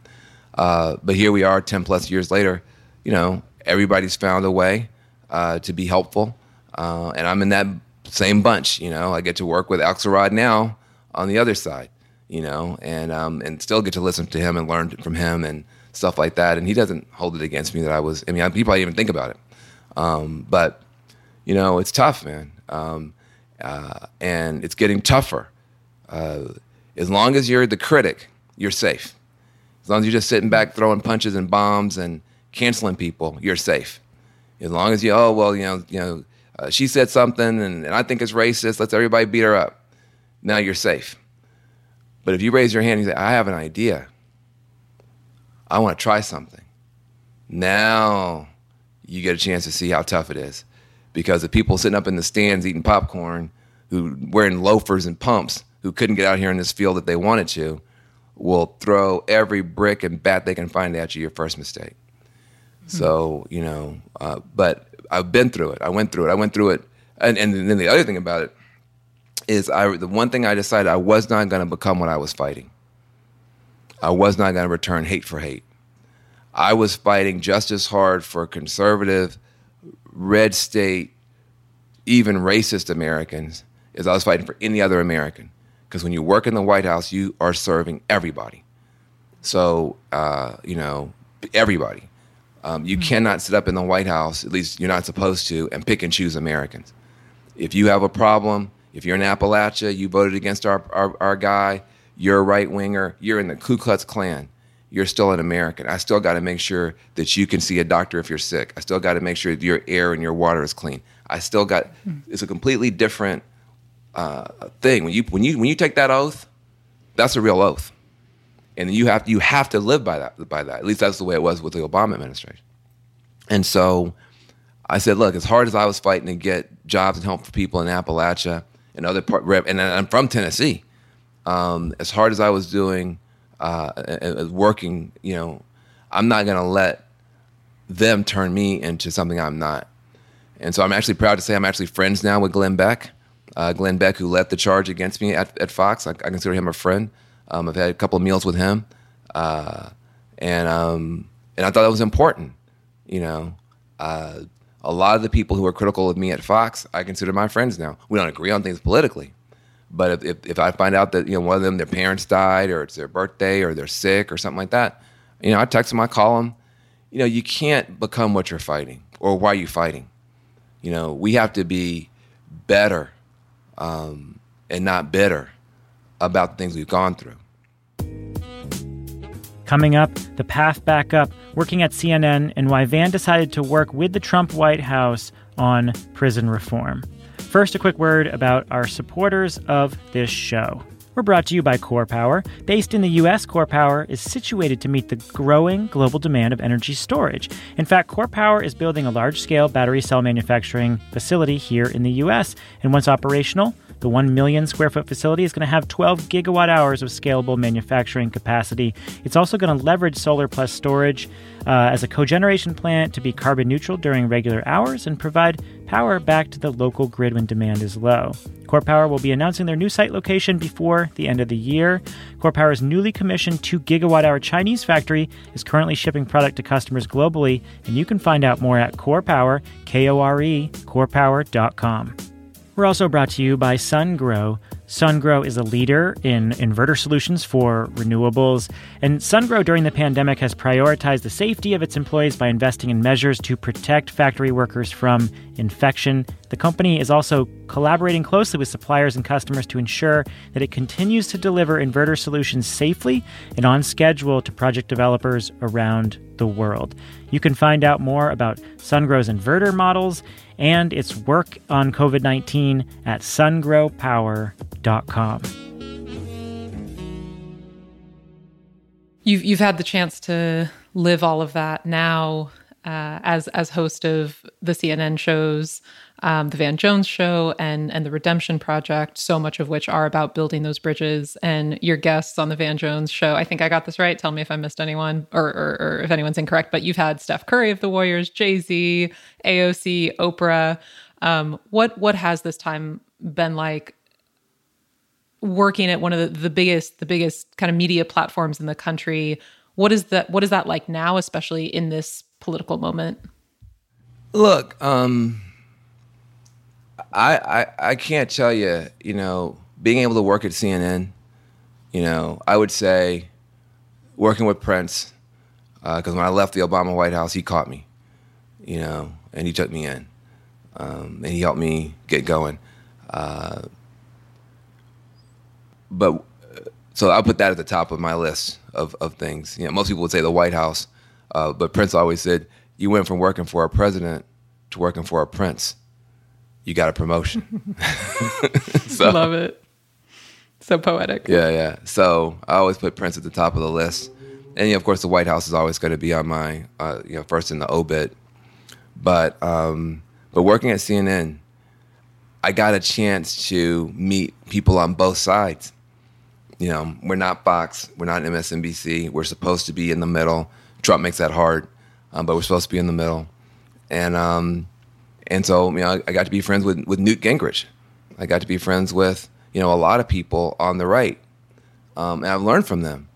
S3: Uh, but here we are, ten plus years later. You know, everybody's found a way uh, to be helpful, uh, and I'm in that same bunch. You know, I get to work with Axelrod now on the other side. You know, and um, and still get to listen to him and learn from him and stuff like that. And he doesn't hold it against me that I was. I mean, he probably even think about it. Um, but you know, it's tough, man. Um, uh, and it's getting tougher. Uh, as long as you're the critic, you're safe. As long as you're just sitting back throwing punches and bombs and canceling people, you're safe. As long as you, oh well, you know, you know, uh, she said something and, and I think it's racist. Let's everybody beat her up. Now you're safe. But if you raise your hand and you say, I have an idea. I want to try something. Now you get a chance to see how tough it is because the people sitting up in the stands eating popcorn, who wearing loafers and pumps, who couldn't get out here in this field that they wanted to, will throw every brick and bat they can find at you your first mistake. Mm-hmm. So you know, uh, but I've been through it. I went through it. I went through it and and then the other thing about it is I the one thing I decided I was not going to become what I was fighting. I was not going to return hate for hate. I was fighting just as hard for conservative, red state, even racist Americans as I was fighting for any other American. Because when you work in the White House, you are serving everybody. So, uh, you know, everybody. Um, you mm-hmm. cannot sit up in the White House, at least you're not supposed to, and pick and choose Americans. If you have a problem, if you're in Appalachia, you voted against our, our, our guy, you're a right winger, you're in the Ku Klux Klan, you're still an American. I still got to make sure that you can see a doctor if you're sick. I still got to make sure your air and your water is clean. I still got, mm-hmm. it's a completely different uh, thing. When you, when, you, when you take that oath, that's a real oath and you have you have to live by that by that. At least that's the way it was with the Obama administration. And so I said, look, as hard as I was fighting to get jobs and help for people in Appalachia and other part, and I'm from Tennessee, um, as hard as I was doing, uh, working, you know, I'm not to let them turn me into something I'm not. And so I'm actually proud to say I'm actually friends now with Glenn Beck. Uh, Glenn Beck, who led the charge against me at, at Fox, I, I consider him a friend. Um, I've had a couple of meals with him, uh, and um, and I thought that was important. You know, uh, a lot of the people who are critical of me at Fox, I consider my friends now. We don't agree on things politically, but if, if, if I find out that you know one of them, their parents died, or it's their birthday, or they're sick, or something like that, you know, I text them, I call them. You know, you can't become what you're fighting, or why you're fighting. You know, we have to be better um, and not bitter about the things we've gone through.
S1: Coming up, the path back up, working at CNN, and why Van decided to work with the Trump White House on prison reform. First, a quick word about our supporters of this show. We're brought to you by KORE Power. Based in the US, KORE Power is situated to meet the growing global demand of energy storage. In fact, KORE Power is building a large scale battery cell manufacturing facility here in the US, and once operational, the 1 million square foot facility is going to have 12 gigawatt hours of scalable manufacturing capacity. It's also going to leverage solar plus storage uh, as a cogeneration plant to be carbon neutral during regular hours and provide power back to the local grid when demand is low. KORE Power will be announcing their new site location before the end of the year. KORE Power's newly commissioned 2 gigawatt hour Chinese factory is currently shipping product to customers globally, and you can find out more at KORE Power, K O R E, corepower.com. We're also brought to you by Sungrow. Sungrow is a leader in inverter solutions for renewables, and Sungrow during the pandemic has prioritized the safety of its employees by investing in measures to protect factory workers from infection. The company is also collaborating closely with suppliers and customers to ensure that it continues to deliver inverter solutions safely and on schedule to project developers around the world. You can find out more about Sungrow's inverter models and its work on COVID 19 at sungrowpower.com.
S4: You've, you've had the chance to live all of that now uh, as as host of the CNN shows, um, the Van Jones show, and and the Redemption Project. So much of which are about building those bridges. And your guests on the Van Jones show, I think I got this right. Tell me if I missed anyone or, or, or if anyone's incorrect. But you've had Steph Curry of the Warriors, Jay Z, AOC, Oprah. Um, what what has this time been like? working at one of the, the biggest the biggest kind of media platforms in the country what is that what is that like now especially in this political moment?
S3: Look, um, I, I I can't tell you, you know, being able to work at CNN, you know, I would say working with Prince, because uh, when I left the Obama White House, he caught me, you know, and he took me in, um, and he helped me get going. Uh, but so I'll put that at the top of my list of, of things. You know, most people would say the White House. Uh, but Prince always said, you went from working for a president to working for a prince. You got a promotion. [laughs]
S4: so, Love it. So poetic.
S3: Yeah, yeah. So I always put Prince at the top of the list. And know, of course, the White House is always going to be on my, uh, you know, first in the obit. But, um, but working at CNN, I got a chance to meet people on both sides. You know, we're not Fox, we're not MSNBC. We're supposed to be in the middle Trump makes that hard, um, but we're supposed to be in the middle, and um, And so, you know, I got to be friends with, with Newt Gingrich. I got to be friends with, you know, a lot of people on the right. Um, and I've learned from them.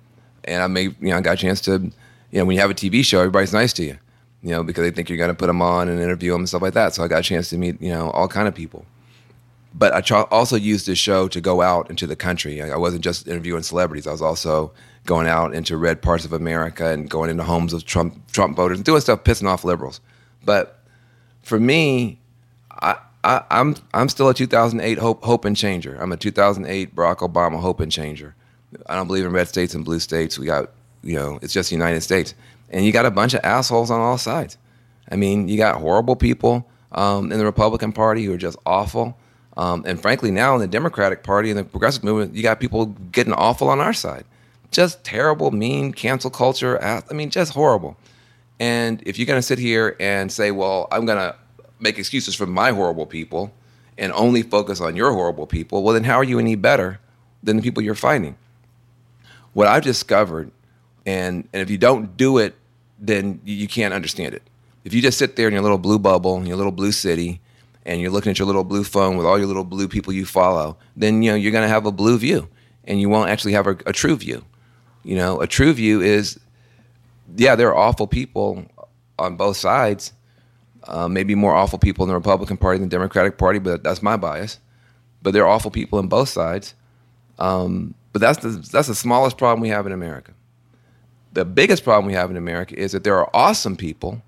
S3: And I made, you know, I got a chance to, you know, when you have a TV show, everybody's nice to you, you know, because they think you're going to put them on and interview them and stuff like that. So I got a chance to meet, you know, all kind of people. But I also used this show to go out into the country. I wasn't just interviewing celebrities. I was also going out into red parts of America and going into homes of Trump Trump voters and doing stuff pissing off liberals. But for me, I, I, I'm, I'm still a 2008 hope hope and changer. I'm a 2008 Barack Obama hope and changer. I don't believe in red states and blue states. We got you know it's just the United States, and you got a bunch of assholes on all sides. I mean, you got horrible people um, in the Republican Party who are just awful. Um, and frankly, now in the Democratic Party and the progressive movement, you got people getting awful on our side. Just terrible, mean, cancel culture. I mean, just horrible. And if you're going to sit here and say, well, I'm going to make excuses for my horrible people and only focus on your horrible people, well, then how are you any better than the people you're fighting? What I've discovered, and, and if you don't do it, then you, can't understand it. If you just sit there in your little blue bubble, in your little blue city, and you're looking at your little blue phone with all your little blue people you follow, then you know you're going to have a blue view, and you won't actually have a, a true view. You know, a true view is, yeah, there are awful people on both sides. Uh, maybe more awful people in the Republican Party than the Democratic Party, but that's my bias. But there are awful people in both sides. Um, but that's the that's the smallest problem we have in America. The biggest problem we have in America is that there are awesome people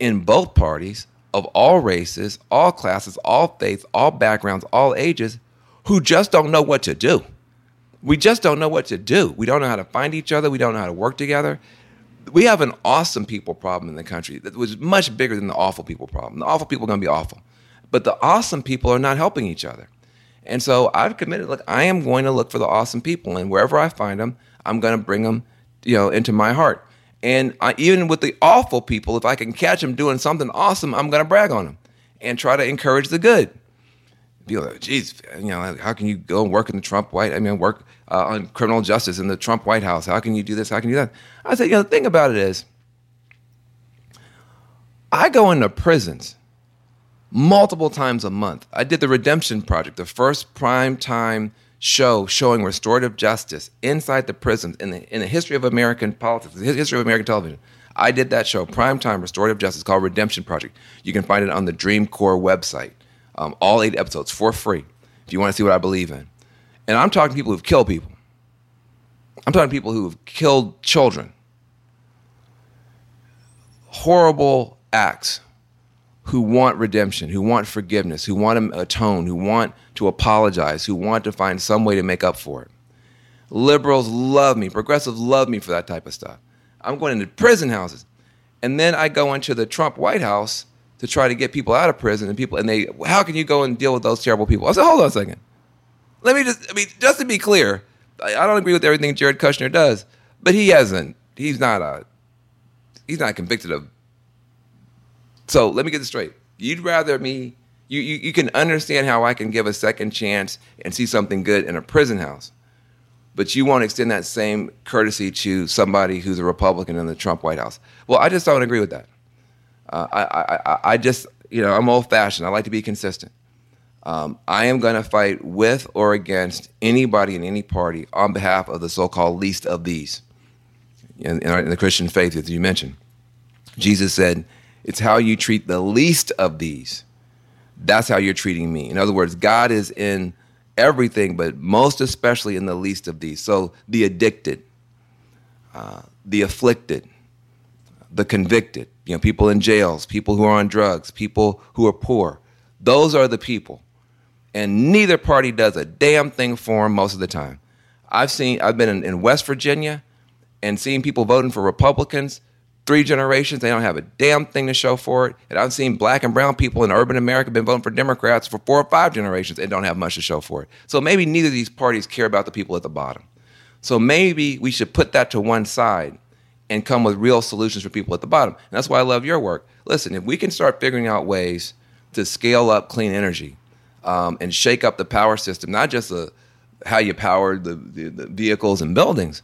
S3: in both parties of all races, all classes, all faiths, all backgrounds, all ages who just don't know what to do. We just don't know what to do. We don't know how to find each other. We don't know how to work together. We have an awesome people problem in the country that was much bigger than the awful people problem. The awful people are going to be awful, but the awesome people are not helping each other. And so I've committed. Look, I am going to look for the awesome people, and wherever I find them, I'm going to bring them, you know, into my heart. And I, even with the awful people, if I can catch them doing something awesome, I'm going to brag on them and try to encourage the good. Be like, geez, you know, how can you go and work in the Trump White? I mean, work uh, on criminal justice in the Trump White House. How can you do this? How can you do that? I said, you know, the thing about it is, I go into prisons multiple times a month. I did the Redemption Project, the first prime time show showing restorative justice inside the prisons in the, in the history of American politics, the history of American television. I did that show, Primetime Restorative Justice, called Redemption Project. You can find it on the Dream Corps website. Um, all eight episodes for free if you want to see what I believe in. And I'm talking people who've killed people. I'm talking people who've killed children. Horrible acts who want redemption, who want forgiveness, who want to atone, who want to apologize, who want to find some way to make up for it. Liberals love me, progressives love me for that type of stuff. I'm going into prison houses. And then I go into the Trump White House to try to get people out of prison and people and they how can you go and deal with those terrible people? I said, hold on a second. Let me just I mean, just to be clear, I, I don't agree with everything Jared Kushner does, but he hasn't he's not a he's not convicted of so let me get this straight. You'd rather me, you, you, you can understand how I can give a second chance and see something good in a prison house, but you won't extend that same courtesy to somebody who's a Republican in the Trump White House. Well, I just don't agree with that. Uh, I, I, I just, you know, I'm old fashioned. I like to be consistent. Um, I am going to fight with or against anybody in any party on behalf of the so called least of these in, in, the Christian faith, as you mentioned. Jesus said, it's how you treat the least of these. That's how you're treating me. In other words, God is in everything, but most especially in the least of these. So the addicted, uh, the afflicted, the convicted, you know, people in jails, people who are on drugs, people who are poor. Those are the people. And neither party does a damn thing for them most of the time. I've seen, I've been in, in West Virginia and seen people voting for Republicans three generations. They don't have a damn thing to show for it. And I've seen black and brown people in urban America been voting for Democrats for four or five generations and don't have much to show for it. So maybe neither of these parties care about the people at the bottom. So maybe we should put that to one side and come with real solutions for people at the bottom. And that's why I love your work. Listen, if we can start figuring out ways to scale up clean energy um, and shake up the power system, not just the, how you power the, the, the vehicles and buildings,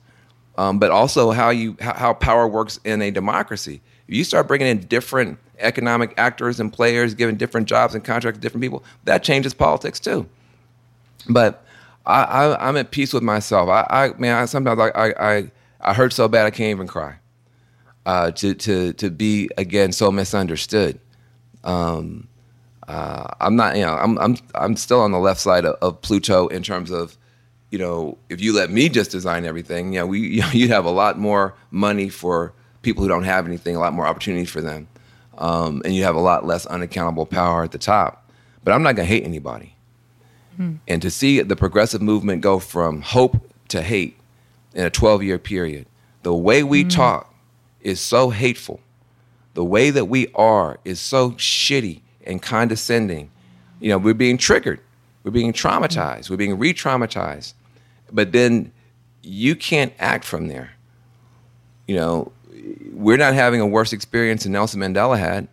S3: um, but also how you how, how power works in a democracy. If you start bringing in different economic actors and players giving different jobs and contracts to different people. That changes politics too. But I, I, am at peace with myself. I, I man, I, sometimes I, I, I hurt so bad I can't even cry. Uh, to to to be again so misunderstood. Um, uh, I'm not, you know, I'm I'm I'm still on the left side of, of, Pluto in terms of, you know, if you let me just design everything, you know, we [laughs] you know, you'd have a lot more money for people who don't have anything, a lot more opportunities for them, um, and you have a lot less unaccountable power at the top. But I'm not gonna hate anybody. Hmm. And to see the progressive movement go from hope to hate in a 12 year period, the way we mm. talk is so hateful. The way that we are is so shitty and condescending. You know, we're being triggered, we're being traumatized, we're being re traumatized. But then you can't act from there. You know, we're not having a worse experience than Nelson Mandela had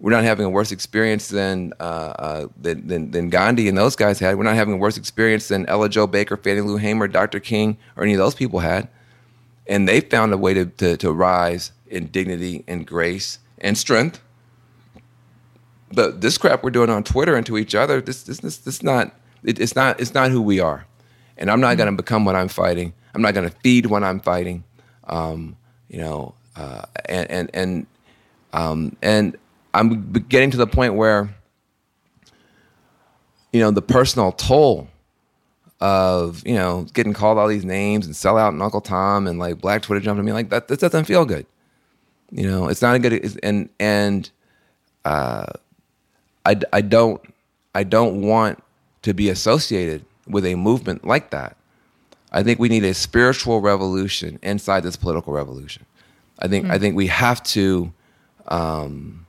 S3: we're not having a worse experience than, uh, uh, than, than, than, Gandhi and those guys had. We're not having a worse experience than Ella Jo Baker, Fannie Lou Hamer, Dr. King, or any of those people had. And they found a way to, to, to rise in dignity and grace and strength. But this crap we're doing on Twitter and to each other, this this this, this not it, it's not it's not who we are. And I'm not going to become what I'm fighting. I'm not going to feed what I'm fighting. Um, you know, uh, and and and um, and I'm getting to the point where, you know, the personal toll of you know getting called all these names and sell out and Uncle Tom and like Black Twitter jumping me like that. Doesn't feel good. You know, it's not a good and and uh, I I don't I don't want to be associated with a movement like that. I think we need a spiritual revolution inside this political revolution. I think mm. I think we have to um,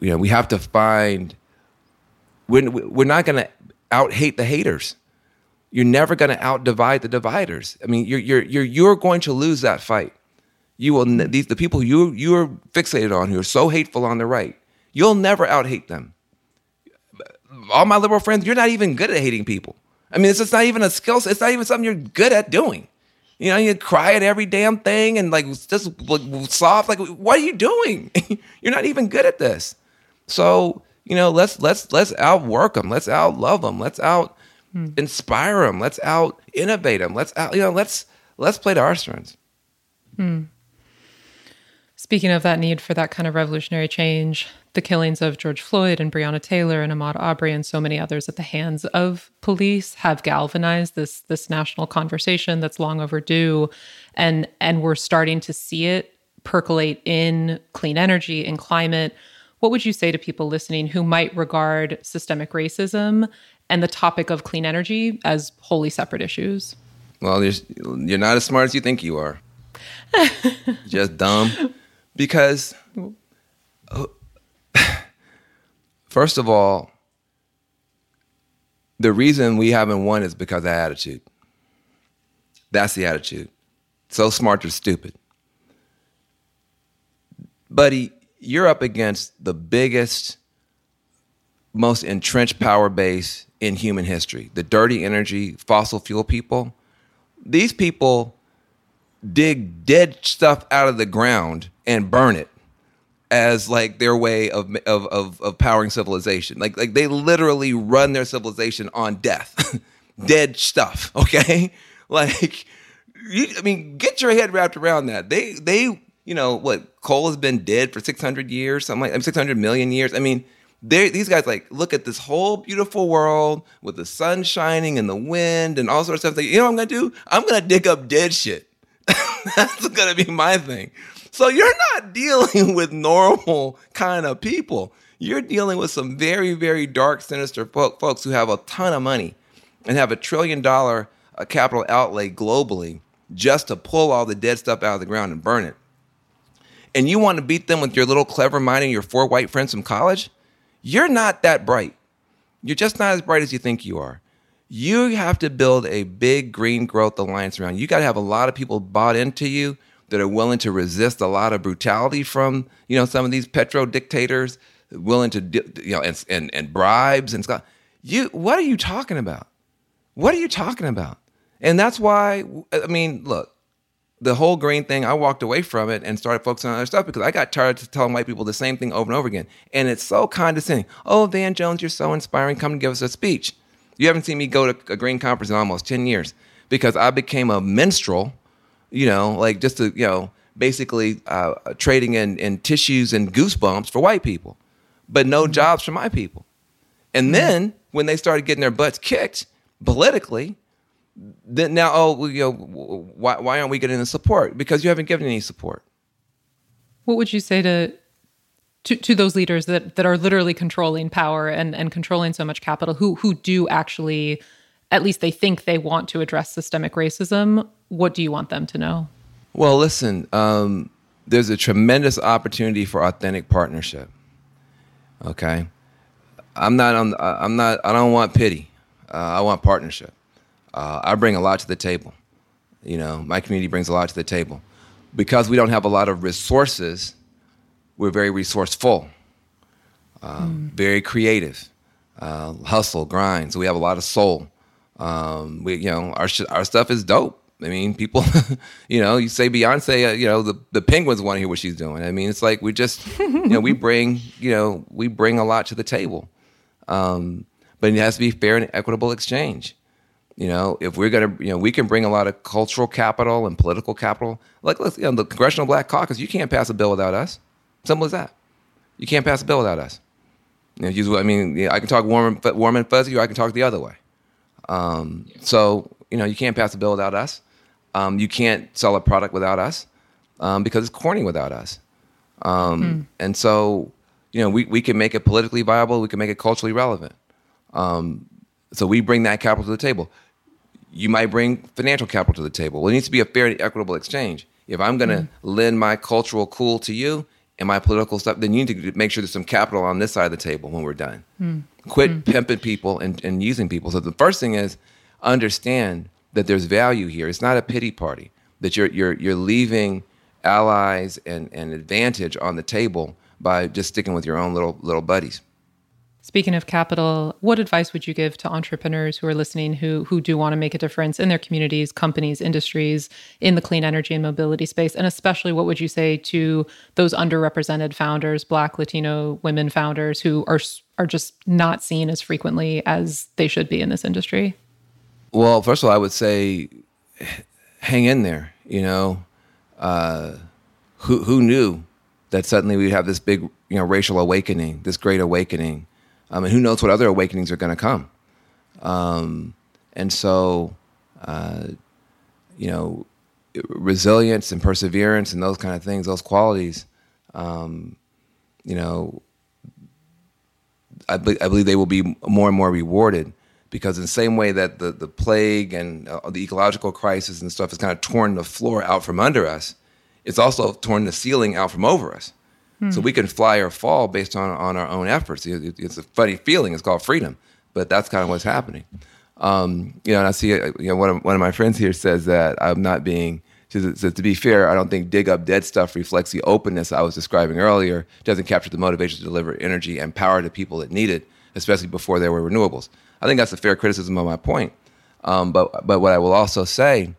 S3: you know, we have to find. We're, we're not going to out hate the haters. You're never going to out divide the dividers. I mean, you're you're you're you're going to lose that fight. You will these the people you you're fixated on who are so hateful on the right. You'll never out hate them. All my liberal friends, you're not even good at hating people. I mean, it's just not even a skill. Set, it's not even something you're good at doing. You know, you cry at every damn thing and like just like, soft. Like, what are you doing? [laughs] you're not even good at this. So you know, let's let's let's outwork them. Let's out love them. Let's out hmm. inspire them. Let's out innovate them. Let's out you know let's let's play to our strengths.
S4: Hmm. Speaking of that need for that kind of revolutionary change, the killings of George Floyd and Breonna Taylor and Ahmaud Arbery and so many others at the hands of police have galvanized this this national conversation that's long overdue, and and we're starting to see it percolate in clean energy and climate what would you say to people listening who might regard systemic racism and the topic of clean energy as wholly separate issues?
S3: Well, you're, you're not as smart as you think you are. [laughs] Just dumb. Because, [sighs] first of all, the reason we haven't won is because of attitude. That's the attitude. So smart, you're stupid. Buddy, you're up against the biggest, most entrenched power base in human history the dirty energy, fossil fuel people. These people dig dead stuff out of the ground and burn it as like their way of, of, of, of powering civilization. Like, like they literally run their civilization on death, [laughs] dead stuff. [laughs] Okay. Like, you, I mean, get your head wrapped around that. They, they you know what coal has been dead for 600 years something like 600 million years i mean these guys like look at this whole beautiful world with the sun shining and the wind and all sorts of stuff Like, you know what i'm gonna do i'm gonna dig up dead shit [laughs] that's gonna be my thing so you're not [laughs] dealing with normal kind of people you're dealing with some very very dark sinister folks who have a ton of money and have a trillion dollar uh, capital outlay globally just to pull all the dead stuff out of the ground and burn it and you want to beat them with your little clever mind and your four white friends from college, you're not that bright. You're just not as bright as you think you are. You have to build a big green growth alliance around. You got to have a lot of people bought into you that are willing to resist a lot of brutality from you know some of these petro dictators, willing to you know and and, and bribes and stuff. You what are you talking about? What are you talking about? And that's why I mean, look, the whole green thing, I walked away from it and started focusing on other stuff because I got tired of telling white people the same thing over and over again. And it's so condescending. Oh, Van Jones, you're so inspiring. Come and give us a speech. You haven't seen me go to a green conference in almost 10 years because I became a minstrel, you know, like just to, you know, basically uh, trading in, in tissues and goosebumps for white people, but no mm-hmm. jobs for my people. And mm-hmm. then when they started getting their butts kicked politically, then now, oh, you know, why, why aren't we getting the support? Because you haven't given any support.
S4: What would you say to to, to those leaders that that are literally controlling power and and controlling so much capital, who who do actually, at least they think they want to address systemic racism? What do you want them to know?
S3: Well, listen, um, there's a tremendous opportunity for authentic partnership. Okay, I'm not on. I'm not. I don't want pity. Uh, I want partnership. Uh, I bring a lot to the table. You know, my community brings a lot to the table. Because we don't have a lot of resources, we're very resourceful, mm. very creative, uh, hustle, grind. So we have a lot of soul. Um, we, you know, our our stuff is dope. I mean, people, [laughs] you know, you say Beyonce, uh, you know, the, the penguins want to hear what she's doing. I mean, it's like we just, you know, we [laughs] bring, you know, we bring a lot to the table. Um, but it has to be fair and equitable exchange. You know, if we're gonna, you know, we can bring a lot of cultural capital and political capital. Like, let's, you know, the Congressional Black Caucus, you can't pass a bill without us. Simple as that. You can't pass a bill without us. You know, I mean, you know, I can talk warm, and, warm and fuzzy, or I can talk the other way. Um, so, you know, you can't pass a bill without us. Um, you can't sell a product without us um, because it's corny without us. Mm. And so, you know, we, we can make it politically viable. We can make it culturally relevant. Um, so we bring that capital to the table. You might bring financial capital to the table. Well, it needs to be a fair and equitable exchange. If I'm going to mm. lend my cultural cool to you and my political stuff, then you need to make sure there's some capital on this side of the table when we're done. Mm. Quit mm. pimping people and, and using people. So the first thing is understand that there's value here. It's not a pity party. That you're you're you're leaving allies and, and advantage on the table by just sticking with your own little little buddies.
S4: Speaking of capital, what advice would you give to entrepreneurs who are listening who who do want to make a difference in their communities, companies, industries in the clean energy and mobility space? And especially what would you say to those underrepresented founders, black, Latino women founders who are are just not seen as frequently as they should be in this industry?
S3: Well, first of all, I would say hang in there, you know. Uh, who who knew that suddenly we'd have this big, you know, racial awakening, this great awakening um, and who knows what other awakenings are going to come. Um, and so, uh, you know, resilience and perseverance and those kind of things, those qualities, um, you know, I, be- I, believe they will be more and more rewarded because in the same way that the, the plague and uh, the ecological crisis and stuff has kind of torn the floor out from under us, it's also torn the ceiling out from over us. So we can fly or fall based on, on our own efforts. It, it's a funny feeling. It's called freedom, but that's kind of what's happening. Um, you know, and I see, uh, you know, one of, one of my friends here says that I'm not being, so to be fair, I don't think dig up dead stuff reflects the openness I was describing earlier. It doesn't capture the motivation to deliver energy and power to people that need it, especially before there were renewables. I think that's a fair criticism of my point. Um, but, but what I will also say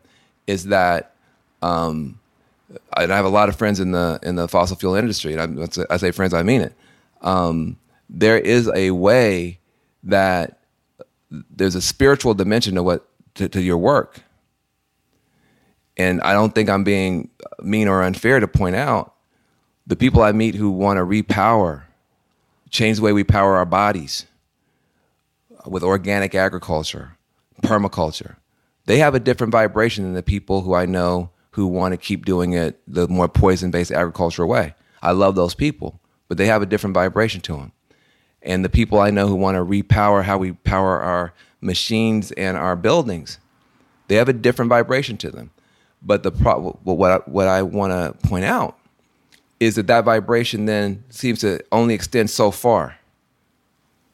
S3: is that um, I have a lot of friends in the in the fossil fuel industry, and I, I say friends, I mean it. Um, there is a way that there's a spiritual dimension to what to, to, your work, and I don't think I'm being mean or unfair to point out the people I meet who want to repower, change the way we power our bodies with organic agriculture, permaculture. They have a different vibration than the people who I know who want to keep doing it the more poison based agricultural way. I love those people, but they have a different vibration to them. And the people I know who want to repower how we power our machines and our buildings, they have a different vibration to them. But the pro- what I, what I want to point out is that that vibration then seems to only extend so far.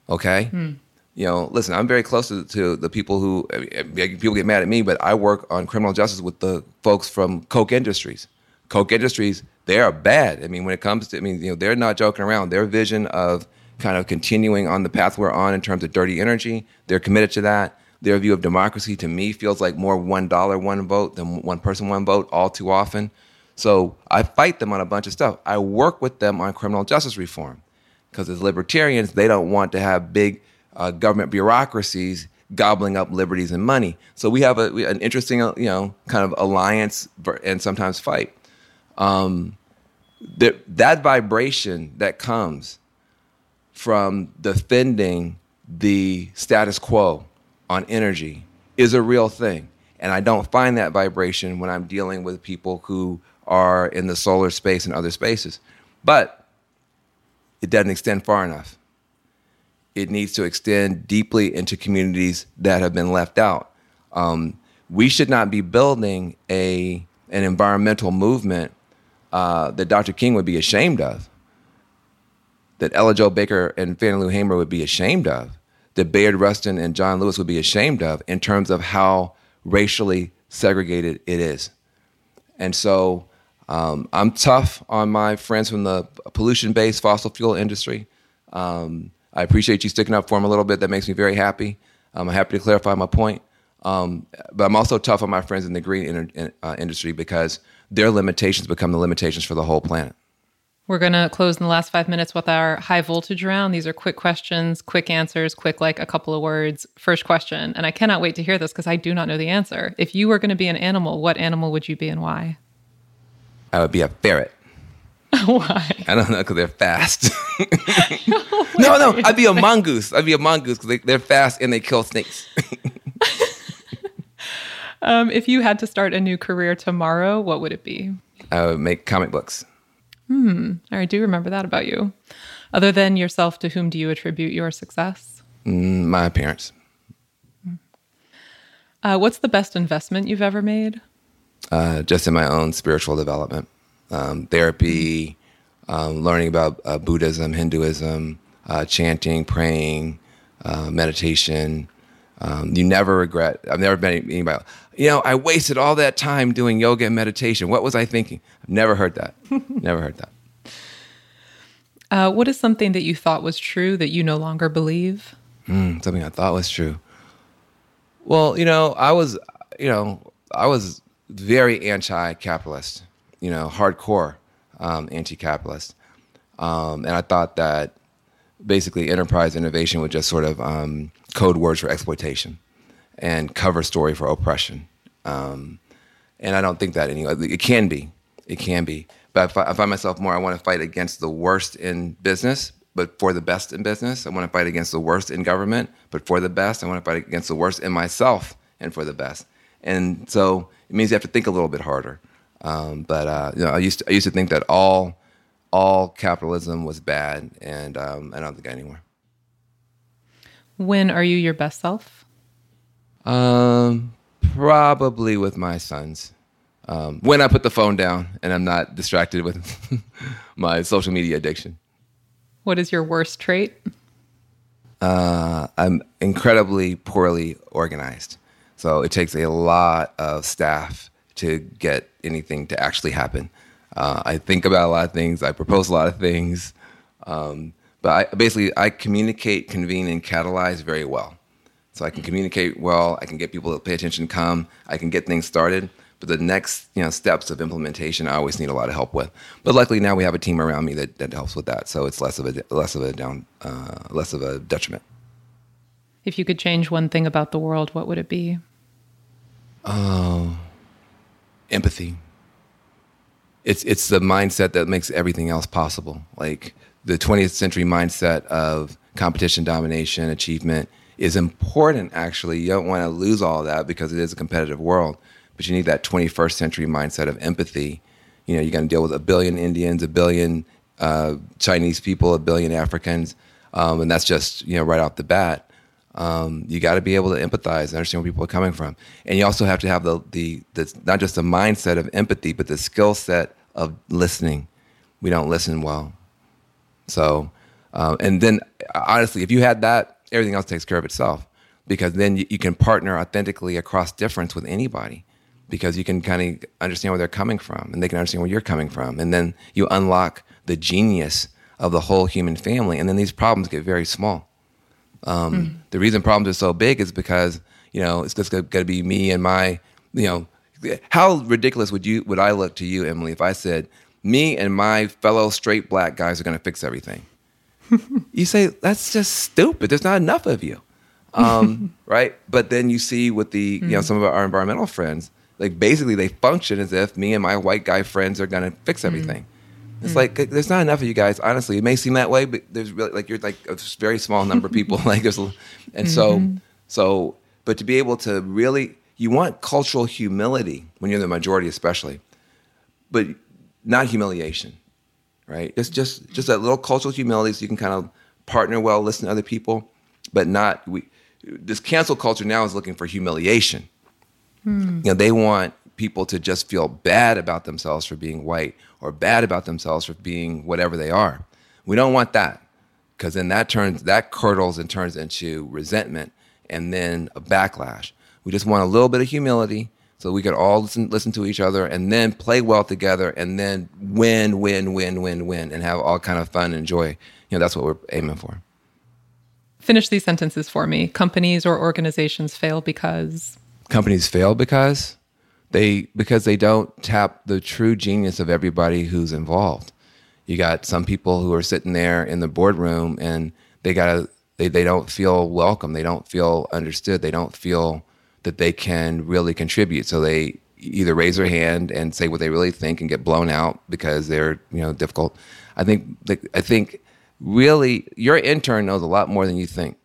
S3: Okay. Hmm you know, listen, I'm very close to, to the people who people get mad at me, but I work on criminal justice with the folks from Koch Industries. Koch Industries, they are bad. I mean, when it comes to, I mean, you know, they're not joking around. Their vision of kind of continuing on the path we're on in terms of dirty energy, they're committed to that. Their view of democracy to me feels like more one dollar, one vote than one person, one vote all too often. So I fight them on a bunch of stuff. I work with them on criminal justice reform because as libertarians, they don't want to have big uh, government bureaucracies gobbling up liberties and money. So we have a, an interesting, you know, kind of alliance and sometimes fight. Um, that vibration that comes from defending the status quo on energy is a real thing. And I don't find that vibration when I'm dealing with people who are in the solar space and other spaces. But it doesn't extend far enough. It needs to extend deeply into communities that have been left out. Um, we should not be building a an environmental movement uh, that Dr. King would be ashamed of, that Ella Jo Baker and Fannie Lou Hamer would be ashamed of, that Bayard Rustin and John Lewis would be ashamed of in terms of how racially segregated it is. And so um, I'm tough on my friends from the pollution based fossil fuel industry. Um, I appreciate you sticking up for them a little bit. That makes me very happy. I'm happy to clarify my point. Um, but I'm also tough on my friends in the green uh, industry because their limitations become the limitations for the whole planet.
S4: We're going to close in the last five minutes with our high voltage round. These are quick questions, quick answers, quick, like a couple of words. First question, and I cannot wait to hear this because I do not know the answer. If you were going to be an animal, what animal would you be and why?
S3: I would be a ferret. [laughs]
S4: why?
S3: I don't know because they're fast. [laughs] [laughs] no, no, I'd be a mongoose. I'd be a mongoose because they, are fast and they kill snakes.
S4: um, if you had to start a new career tomorrow, what would it be?
S3: I would make comic books.
S4: Hmm. I do remember that about you. Other than yourself, to whom do you attribute your success?
S3: Mm, my parents.
S4: Uh, what's the best investment you've ever made?
S3: Uh, just in my own spiritual development, um, therapy, um, learning about uh, Buddhism, Hinduism, uh, chanting, praying, uh, meditation. Um, you never regret. I've never been anybody you know, I wasted all that time doing yoga and meditation. What was I thinking? I've never heard that. [laughs] never heard that.
S4: Uh, what is something that you thought was true that you no longer believe?
S3: Mm, something I thought was true. Well, you know, I was, you know, I was very anti-capitalist. You know, hardcore um, anti-capitalist, um, and I thought that basically enterprise innovation was just sort of um, code words for exploitation and cover story for oppression. Um, and I don't think that anymore. It can be, it can be. But I find myself more. I want to fight against the worst in business, but for the best in business. I want to fight against the worst in government, but for the best. I want to fight against the worst in myself and for the best. And so it means you have to think a little bit harder. Um, but uh, you know, I used to, I used to think that all all capitalism was bad, and um, I don't think anymore.
S4: When are you your best self?
S3: Um, probably with my sons. Um, when I put the phone down and I'm not distracted with [laughs] my social media addiction.
S4: What is your worst trait?
S3: Uh, I'm incredibly poorly organized. So it takes a lot of staff to get anything to actually happen. Uh, I think about a lot of things. I propose a lot of things. Um, but I, basically, I communicate, convene, and catalyze very well. So I can communicate well, I can get people to pay attention, come, I can get things started. But the next you know, steps of implementation, I always need a lot of help with. But luckily now we have a team around me that, that helps with that, so it's less of a less of a down uh, less of a detriment.
S4: If you could change one thing about the world, what would it be?
S3: Oh, uh, empathy. It's it's the mindset that makes everything else possible. Like the 20th century mindset of competition, domination, achievement is important actually. You don't want to lose all that because it is a competitive world, but you need that 21st century mindset of empathy. You know, you're going to deal with a billion Indians, a billion uh, Chinese people, a billion Africans, um, and that's just you know right off the bat. Um, you got to be able to empathize and understand where people are coming from, and you also have to have the, the the not just the mindset of empathy, but the skill set of listening. We don't listen well, so um, and then honestly, if you had that everything else takes care of itself. Because then you, you can partner authentically across difference with anybody. Because you can kind of understand where they're coming from and they can understand where you're coming from. And then you unlock the genius of the whole human family and then these problems get very small um, mm. the reason problems are so big is because you know, it's just got to be me and my, you know, how ridiculous would you would I look to you, Emily, if I said me and my fellow straight black guys are going to fix everything? [laughs] you say that's just stupid. There's not enough of you, um, [laughs] right? But then you see with the you know some of our environmental friends, like basically they function as if me and my white guy friends are going to fix everything. It's mm. like there's not enough of you guys. Honestly, it may seem that way, but there's really like you're like a very small number of people. [laughs] like there's, and so mm-hmm. so, but to be able to really, you want cultural humility when you're the majority, especially, but not humiliation, right? It's just just that little cultural humility, so you can kind of partner well, listen to other people, but not we. This cancel culture now is looking for humiliation. Hmm. You know, they want people to just feel bad about themselves for being white or bad about themselves for being whatever they are. We don't want that because then that turns that curdles and turns into resentment and then a backlash. We just want a little bit of humility so we could all listen listen to each other and then play well together and then win win win win win and have all kind of fun and joy. You know, that's what we're aiming for.
S4: Finish these sentences for me. Companies or organizations fail because
S3: companies fail because they because they don't tap the true genius of everybody who's involved. You got some people who are sitting there in the boardroom and they got they they don't feel welcome, they don't feel understood, they don't feel that they can really contribute. So they either raise their hand and say what they really think and get blown out because they're, you know, difficult. I think I think really your intern knows a lot more than you think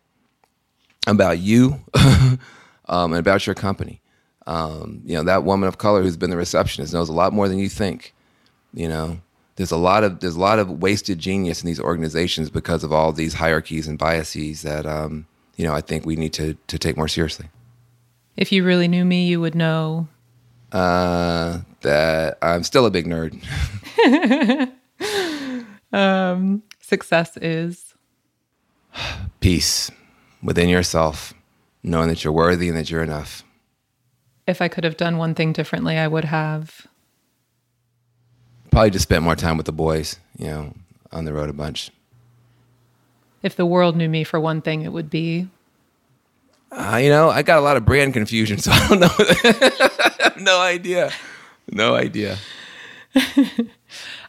S3: about you [laughs] um, and about your company. Um, you know, that woman of color who's been the receptionist knows a lot more than you think. You know, there's a lot of there's a lot of wasted genius in these organizations because of all these hierarchies and biases that um, you know I think we need to to take more seriously.
S4: If you really knew me, you would know
S3: uh, that I'm still a big nerd. [laughs]
S4: um, success is
S3: peace within yourself, knowing that you're worthy and that you're enough
S4: if I could have done one thing differently, I would have.
S3: Probably just spent more time with the boys, you know, on the road a bunch.
S4: If the world knew me for one thing, it would be.
S3: Uh, you know, I got a lot of brand confusion, [laughs] so I don't know. I have no idea. No idea. [laughs]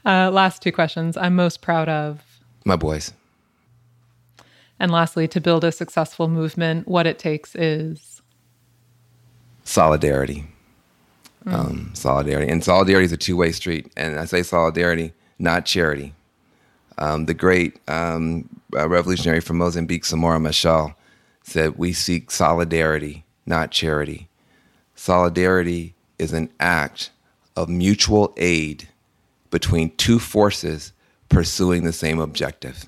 S4: uh, last two questions. I'm most proud of
S3: my boys.
S4: And lastly, to build a successful movement, what it takes is
S3: solidarity. Mm. Um, solidarity. And solidarity is a two way street. And I say solidarity, not charity. Um, the great um, uh, revolutionary from Mozambique, Samora Machel, said, We seek solidarity, not charity. Solidarity is an act of mutual aid between two forces pursuing the same objective.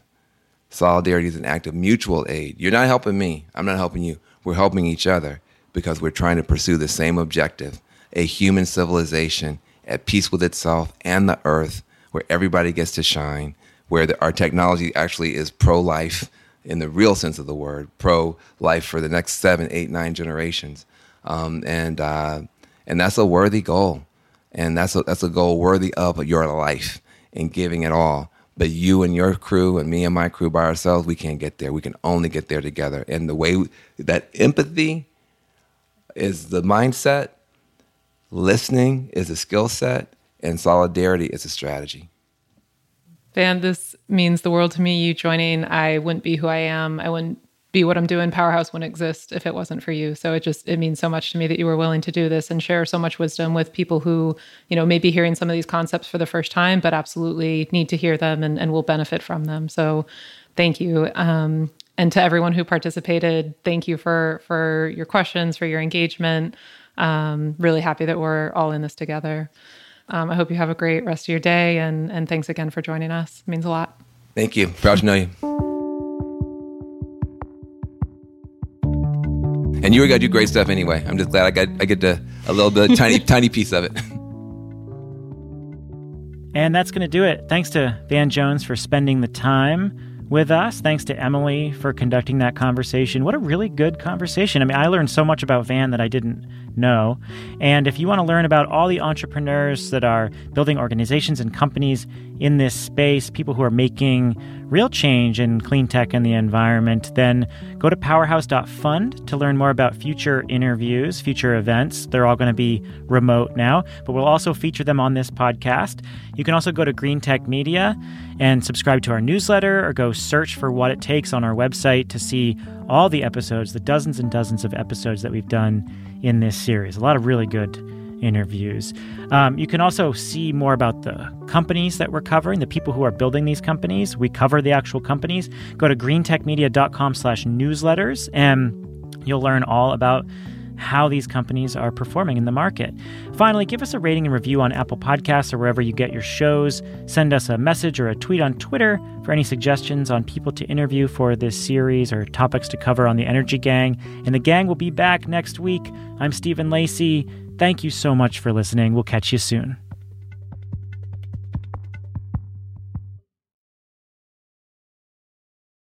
S3: Solidarity is an act of mutual aid. You're not helping me, I'm not helping you. We're helping each other because we're trying to pursue the same objective a human civilization at peace with itself and the earth, where everybody gets to shine, where the, our technology actually is pro life in the real sense of the word, pro life for the next seven, eight, nine generations. Um, and, uh, and that's a worthy goal. And that's a, that's a goal worthy of your life and giving it all. But you and your crew and me and my crew by ourselves, we can't get there. We can only get there together. And the way that empathy is the mindset, listening is a skill set, and solidarity is a strategy.
S4: Van, this means the world to me. You joining, I wouldn't be who I am. I wouldn't be what I'm doing. Powerhouse wouldn't exist if it wasn't for you. So it just it means so much to me that you were willing to do this and share so much wisdom with people who, you know, may be hearing some of these concepts for the first time, but absolutely need to hear them and, and will benefit from them. So thank you. Um, and to everyone who participated, thank you for for your questions, for your engagement. Um, really happy that we're all in this together. Um, I hope you have a great rest of your day, and and thanks again for joining us. It means a lot.
S3: Thank you. Proud to know you. And you were gonna do great stuff anyway. I'm just glad I got I get to, a little bit tiny [laughs] tiny piece of it.
S1: And that's going to do it. Thanks to Van Jones for spending the time with us. Thanks to Emily for conducting that conversation. What a really good conversation. I mean, I learned so much about Van that I didn't know. And if you want to learn about all the entrepreneurs that are building organizations and companies in this space, people who are making real change in clean tech and the environment, then go to powerhouse.fund to learn more about future interviews, future events. They're all going to be remote now, but we'll also feature them on this podcast. You can also go to Greentech Media and subscribe to our newsletter or go search for Watt It Takes on our website to see all the episodes, the dozens and dozens of episodes that we've done in this series. A lot of really good interviews. Um, you can also see more about the companies that we're covering, the people who are building these companies. We cover the actual companies. Go to greentechmedia.com slash newsletters and you'll learn all about how these companies are performing in the market. Finally, give us a rating and review on Apple Podcasts or wherever you get your shows. Send us a message or a tweet on Twitter for any suggestions on people to interview for this series or topics to cover on the Energy Gang. And the gang will be back next week. I'm Stephen Lacey. Thank you so much for listening. We'll catch you soon.